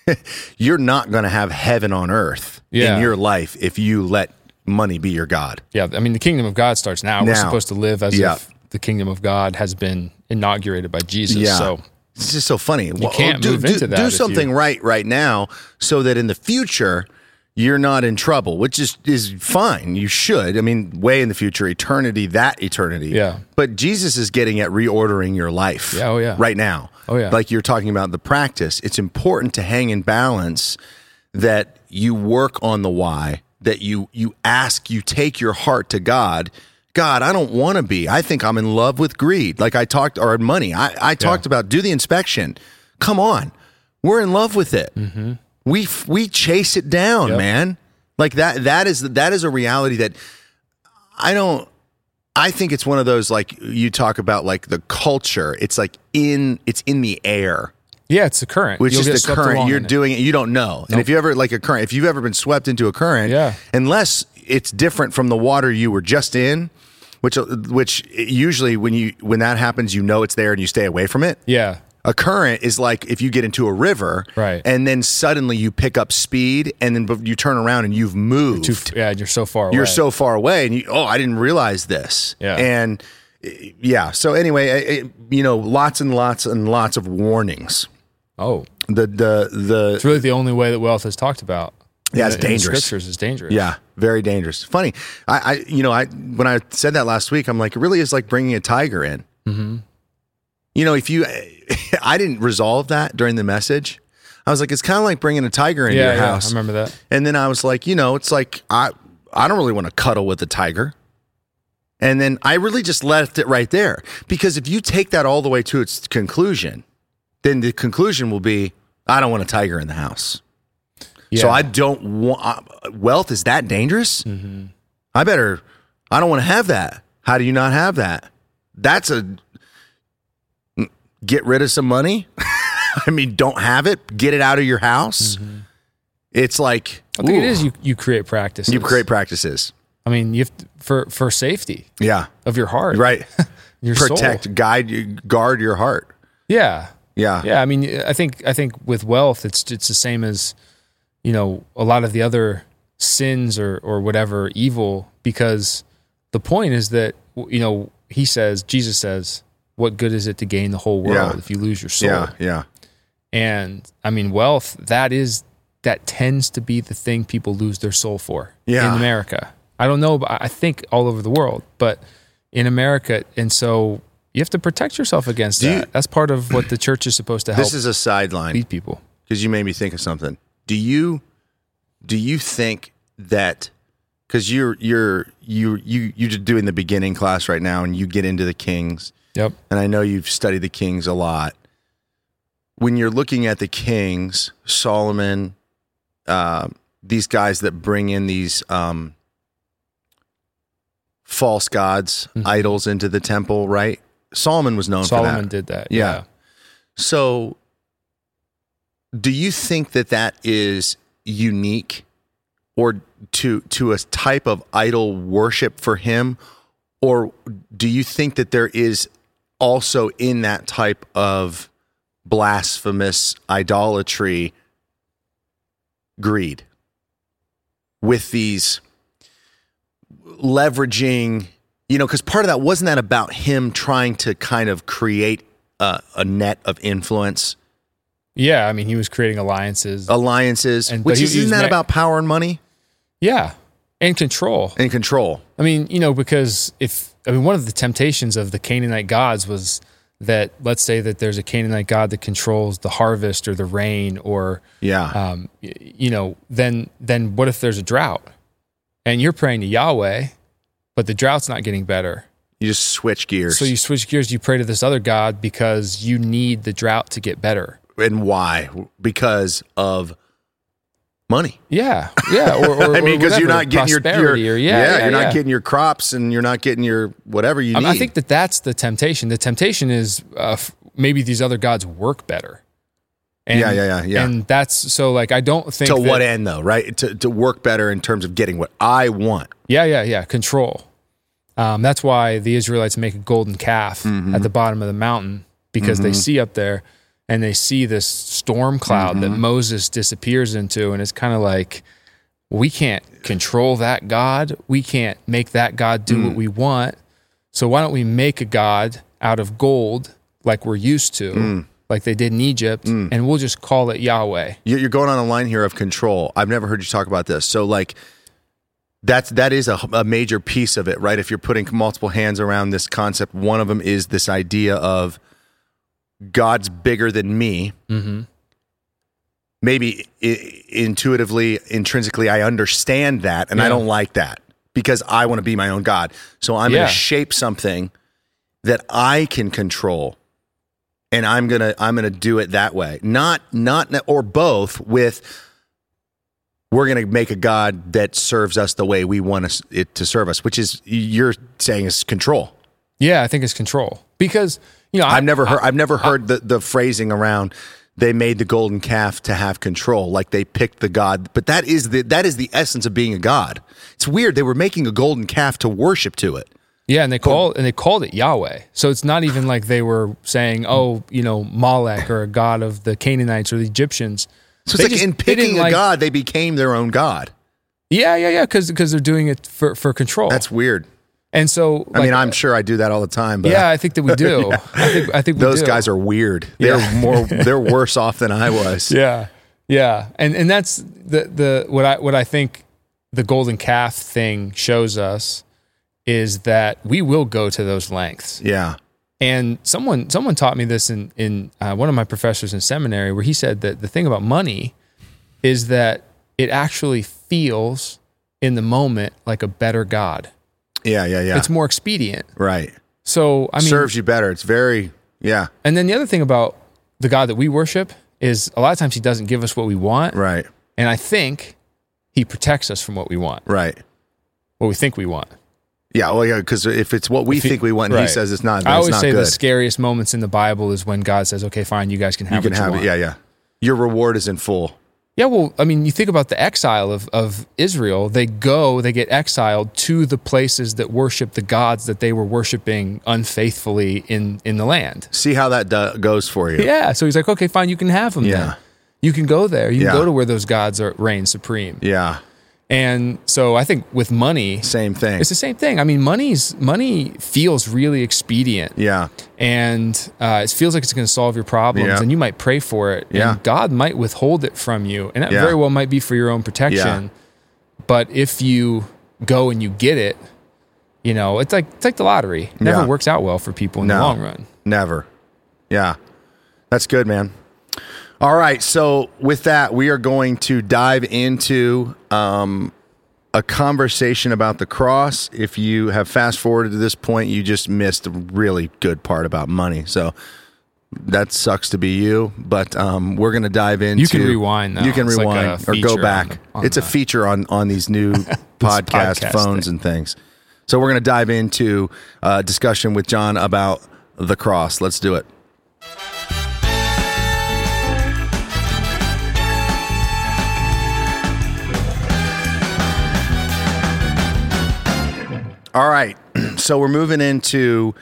*laughs* you're not going to have heaven on earth Yeah. in your life if you let money be your god. Yeah. I mean, the kingdom of God starts now. We're supposed to live as Yeah. if the kingdom of God has been inaugurated by Jesus. Yeah. So It's just so funny. You can't move into that Do something you- right right now so that in the future you're not in trouble, which is is fine. You should. I mean, way in the future, eternity, that eternity. Yeah. But Jesus is getting at reordering your life. Yeah, oh, yeah. Right now. Oh, yeah. Like you're talking about the practice. It's important to hang in balance that you work on the why, that you you ask, you take your heart to God. God, I don't want to be. I think I'm in love with greed. Like I talked, or money. I, I talked about do the inspection. Come on, we're in love with it. Mm-hmm. We f- we chase it down, Yep. man. Like that. That is that is a reality that I don't. I think it's one of those like you talk about like the culture. It's like in it's in the air Yeah, it's a current. which You'll is the current. You're doing it you don't know and if you ever like a current if you've ever been swept into a current Yeah. unless it's different from the water you were just in which which usually when you when that happens you know it's there and you stay away from it Yeah. A current is like if you get into a river Right. and then suddenly you pick up speed and then you turn around and you've moved Too, yeah, you're so far away. you're so far away and you oh i didn't realize this Yeah. and uh, yeah so anyway it, it- you know lots and lots and lots of warnings Oh, the the the it's really the only way that wealth is talked about. Yeah, it's the- in dangerous. scriptures is dangerous. Yeah, very dangerous. Funny, I, I, you know, I when I said that last week, I'm like, it really is like bringing a tiger in. Mm-hmm. You know, if you, *laughs* I didn't resolve that during the message. I was like, it's kind of like bringing a tiger into Yeah, your yeah, house. I remember that. And then I was like, you know, it's like I, I don't really want to cuddle with a tiger. And then I really just left it right there because if you take that all the way to its conclusion, then the conclusion will be, I don't want a tiger in the house. Yeah. So I don't want wealth is that dangerous? Mm-hmm. I better. I don't want to have that. How do you not have that? That's a get rid of some money. *laughs* I mean, don't have it. Get it out of your house. It's like Mm-hmm. I think it ooh, is you, you create practices. You create practices. I mean, you have to, for for safety Yeah, of your heart, right. *laughs* Your Protect, soul. guide, you guard your heart. Yeah, Yeah, yeah. I mean, I think I think with wealth, it's it's the same as you know a lot of the other sins or or whatever evil because the point is that you know he says Jesus says, "What good is it to gain the whole world Yeah. if you lose your soul?" yeah, yeah. And I mean, wealth that is that tends to be the thing people lose their soul for Yeah. in America. I don't know, but I think all over the world, but in America, and so you have to protect yourself against Do you- that. That's part of what the church is supposed to help This is a sideline. lead people. because you made me think of something. Do you do you think that because you're you're you you you're just doing the beginning class right now and you get into the kings Yep. and I know you've studied the kings a lot. When you're looking at the kings, Solomon, uh, these guys that bring in these um, false gods, Mhm. idols into the temple, right? Solomon was known for that. Solomon did that. Yeah. Yeah. So, do you think that that is unique, or to to a type of idol worship for him, or do you think that there is also in that type of blasphemous idolatry greed with these leveraging you know because part of that wasn't that about him trying to kind of create a, a net of influence Yeah. I mean, he was creating alliances. alliances And- which he- is, he was isn't that ma- about power and money yeah. And control. and control I mean, you know, because if I mean, one of the temptations of the Canaanite gods was that let's say that there's a Canaanite god that controls the harvest or the rain, or yeah um, you know, then then what if there's a drought and you're praying to Yahweh, but the drought's not getting better? you just switch gears So you switch gears, you pray to this other god because you need the drought to get better. and why because of money Yeah, yeah. Or, or *laughs* I mean, because you're not getting your, your or yeah, yeah, you're not getting your crops and you're not getting your whatever you I, need. I think that that's the temptation. The temptation is uh, f- maybe these other gods work better. And, Yeah, yeah, yeah, yeah. And that's so like I don't think to that- what end though, right? To to work better in terms of getting what I want. Yeah, yeah, yeah. Control. Um, that's why the Israelites make a golden calf Mm-hmm. at the bottom of the mountain because they see up there and they see this storm cloud that Mm-hmm. Moses disappears into, and it's kind of like we can't control that God. We can't make that God do Mm. what we want. So why don't we make a God out of gold like we're used to? Mm. like they did in Egypt, Mm. and we'll just call it Yahweh. You- You're going on a line here of control. I've never heard you talk about this. So like that's that is a, a major piece of it, right? If you're putting multiple hands around this concept, one of them is this idea of God's bigger than me. Mm-hmm. Maybe I- intuitively, intrinsically, I understand that, and I don't like that because I want to be my own God. So I'm going to shape something that I can control and I'm going to I'm going to do it that way. Not not or both with we're going to make a god that serves us the way we want us, it to serve us, which is you're saying is control. Yeah, I think it's control because you know I, I've never heard I've never heard the, the phrasing around they made the golden calf to have control like they picked the god but that is the that is the essence of being a god it's weird they were making a golden calf to worship to it Yeah, and they call and they called it Yahweh. So it's not even like they were saying, *laughs* "Oh, you know, Molech or a god of the Canaanites or the Egyptians." so it's They like just- in picking a like- god they became their own god Yeah, yeah, yeah, because they're doing it for for control. that's weird and so i mean i'm sure i do that all the time but yeah, I think that we *laughs* do. I think I think we those do. guys are weird they're Yeah. more they're worse off than i was *laughs* Yeah, yeah, and and that's the the what I what I think the golden calf thing shows us is that we will go to those lengths. yeah And someone someone taught me this in in uh, one of my professors in seminary, where he said that the thing about money is that it actually feels in the moment like a better god. Yeah yeah yeah It's more expedient. right So I mean, serves you better it's very yeah and then the other thing about the God that we worship is a lot of times he doesn't give us what we want, right and I think he protects us from what we want, right what we think we want. yeah well yeah because if it's what we he- think we want and he says it's not I always not say good the scariest moments in the Bible is when God says, "Okay, fine, you guys can have you can have it. want." Yeah, yeah. Your reward is in full. Yeah, well, I mean, you think about the exile of, of Israel. They go, they get exiled to the places that worship the gods that they were worshiping unfaithfully in, in the land. See how that do- goes for you. Yeah, so he's like, okay, fine, you can have them Yeah. then. You can go there. You can go to where those gods are reign supreme. Yeah. And so I think with money, Same thing. it's the same thing. I mean, money's money feels really expedient. yeah. and uh, it feels like it's going to solve your problems, Yeah. and you might pray for it, Yeah. and God might withhold it from you, and that Yeah. very well might be for your own protection. But if you go and you get it, you know, it's like it's like the lottery. It never Yeah. works out well for people in the long run. Never. Yeah. That's good, man. All right. So, with that, we are going to dive into um, a conversation about the cross. If you have fast forwarded to this point, you just missed a really good part about money. So, that sucks to be you, but um, we're going to dive into. You can rewind, though. You can It's rewind a or go on back. the- on it's a feature on on these new *laughs* podcast, podcast phones thing. and things. So we're going to dive into a discussion with John about the cross. Let's do it. All right, *clears throat* so we're moving into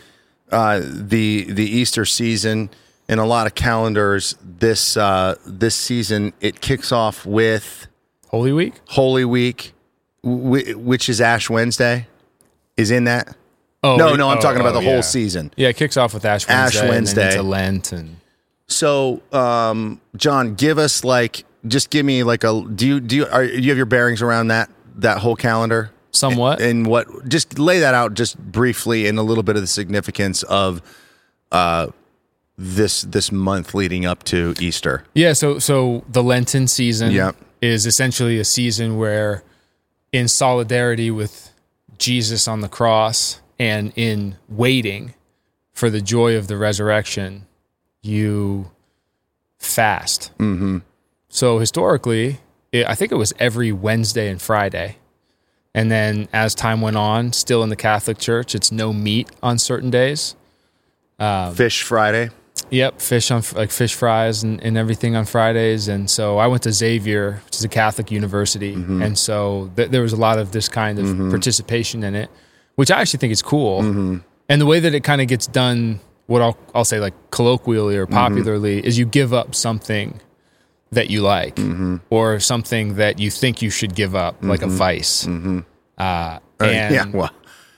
uh, the the Easter season. In a lot of calendars, this uh, this season it kicks off with Holy Week. Holy Week, wh- which is Ash Wednesday, is in that. Oh no, no, I'm oh, talking about oh, the whole yeah. season. Yeah, it kicks off with Ash Wednesday, Ash and then Wednesday. Lent, and So, um, John, give us like, just give me like a. Do you do you are do you have your bearings around that that whole calendar? Somewhat. and what just lay that out just briefly and a little bit of the significance of uh this this month leading up to Easter. Yeah, so so the Lenten season Yep. is essentially a season where in solidarity with Jesus on the cross and in waiting for the joy of the resurrection, you fast. Mm-hmm. So historically, it, I think it was every Wednesday and Friday. And then as time went on, still in the Catholic Church, it's no meat on certain days. Um, Fish Friday. Yep, fish on like fish fries and, and everything on Fridays. And so I went to Xavier, which is a Catholic university, mm-hmm. and so th- there was a lot of this kind of mm-hmm. participation in it, which I actually think is cool. Mm-hmm. And the way that it kind of gets done, what I'll I'll say like colloquially or popularly, is you give up something that you like or something that you think you should give up, like a vice. Uh, Uh, and yeah, well,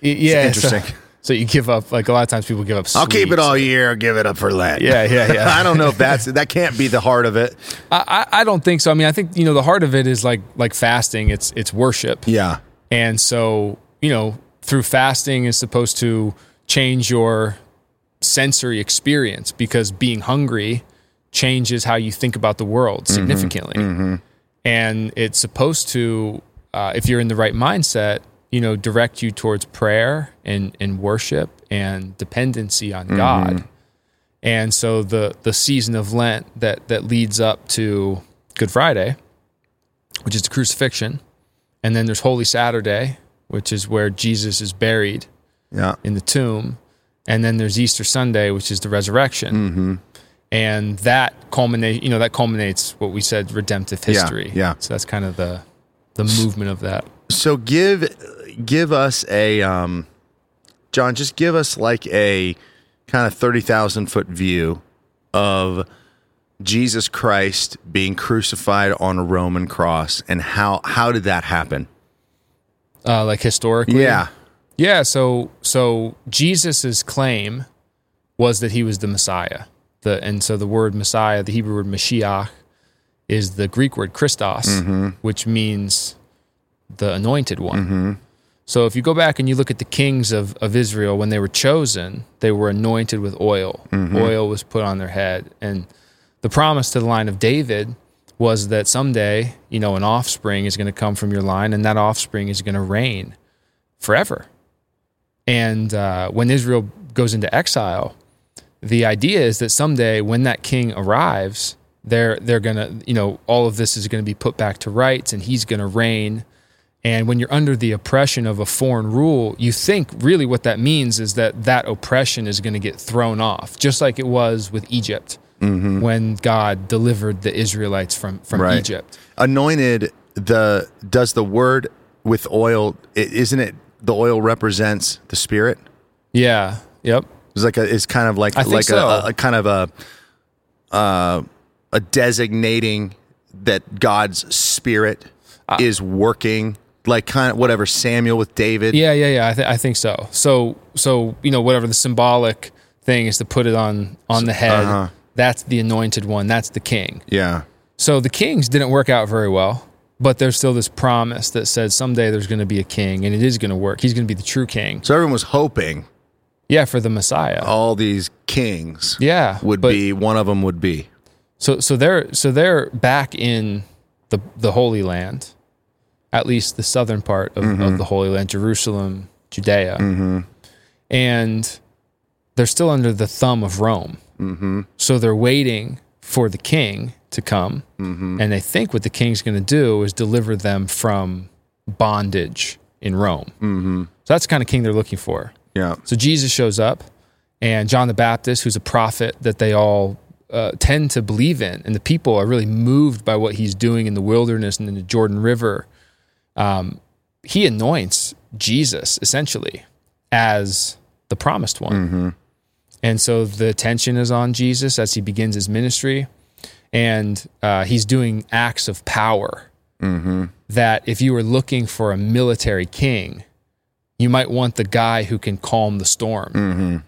yeah, interesting. So, *laughs* So you give up like a lot of times people give up. I'll keep it all year. I'll give it up for Lent. Yeah, yeah, yeah. *laughs* I don't know if that's that can't be the heart of it. I, I I don't think so. I mean, I think you know the heart of it is like like fasting. It's it's worship. Yeah. And so, you know, through fasting is supposed to change your sensory experience because being hungry changes how you think about the world mm-hmm. significantly. Mm-hmm. And it's supposed to, uh, if you're in the right mindset, you know, direct you towards prayer and, and worship and dependency on mm-hmm. God. And so the the season of Lent that that leads up to Good Friday, which is the crucifixion, and then there's Holy Saturday, which is where Jesus is buried Yeah. in the tomb, and then there's Easter Sunday, which is the resurrection. And that culminate, you know, that culminates what we said redemptive Yeah, history. yeah. So that's kind of the the movement of that. So give give us a um John, just give us like a kind of 30,000 foot view of Jesus Christ being crucified on a Roman cross and how how did that happen? Uh, like historically, Yeah. Yeah, so so Jesus's claim was that he was the Messiah. The and so the word Messiah, the Hebrew word Mashiach, is the Greek word Christos, mm-hmm. which means the anointed one. Mm-hmm. So if you go back and you look at the kings of, of Israel when they were chosen, they were anointed with oil. Mm-hmm. Oil was put on their head. And the promise to the line of David was that someday, you know, an offspring is going to come from your line and that offspring is going to reign forever. And uh, when Israel goes into exile, the idea is that someday when that king arrives, they're they're gonna you know all of this is going to be put back to rights, and he's going to reign. And when you're under the oppression of a foreign rule, you think really what that means is that that oppression is going to get thrown off, just like it was with Egypt mm-hmm. when God delivered the Israelites from from Right. Egypt. Anointed the does the word with oil i- isn't it the oil represents the spirit? Yeah. Yep. It's like a it's kind of like like so. a, a kind of a uh, a designating that God's spirit is working like kind of whatever Samuel with David. Yeah, yeah, yeah. I, th- I think so. So, so you know, whatever the symbolic thing is to put it on on the head. uh-huh. That's the anointed one. That's the king. Yeah. So the kings didn't work out very well, but there's still this promise that says someday there's going to be a king, and it is going to work. He's going to be the true king. So everyone was hoping Yeah, for the Messiah. all these kings yeah, would but- be one of them would be. So so they're so they're back in the the Holy Land, at least the southern part of, of the Holy Land, Jerusalem, Judea, and they're still under the thumb of Rome. Mm-hmm. So they're waiting for the king to come, and they think what the king's going to do is deliver them from bondage in Rome. Mm-hmm. So that's the kind of king they're looking for. Yeah. So Jesus shows up, and John the Baptist, who's a prophet that they all uh, tend to believe in, and the people are really moved by what he's doing in the wilderness and in the Jordan River. Um, he anoints Jesus essentially as the promised one. And so the attention is on Jesus as he begins his ministry. And uh, he's doing acts of power that if you were looking for a military king, you might want the guy who can calm the storm.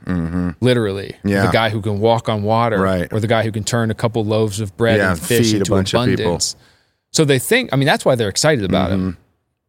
Literally. Yeah. The guy who can walk on water. Right. Or the guy who can turn a couple loaves of bread Yeah, and fish into abundance. So they think, I mean, that's why they're excited about Mm-hmm. him.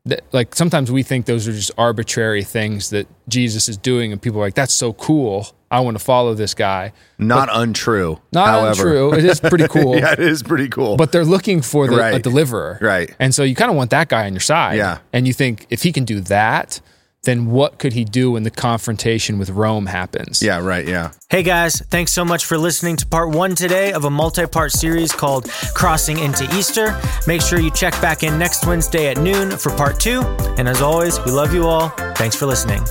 That, like sometimes we think those are just arbitrary things that Jesus is doing, and people are like, that's so cool. I want to follow this guy. Not untrue. Not however. untrue. It is pretty *laughs* cool. yeah, it is pretty cool. But they're looking for the, a deliverer. Right. And so you kind of want that guy on your side. Yeah. And you think if he can do that, then what could he do when the confrontation with Rome happens? yeah, right. Yeah. Hey guys, thanks so much for listening to part one today of a multi part series called Crossing into Easter. Make sure you check back in next Wednesday at noon for part two. And as always, we love you all. Thanks for listening.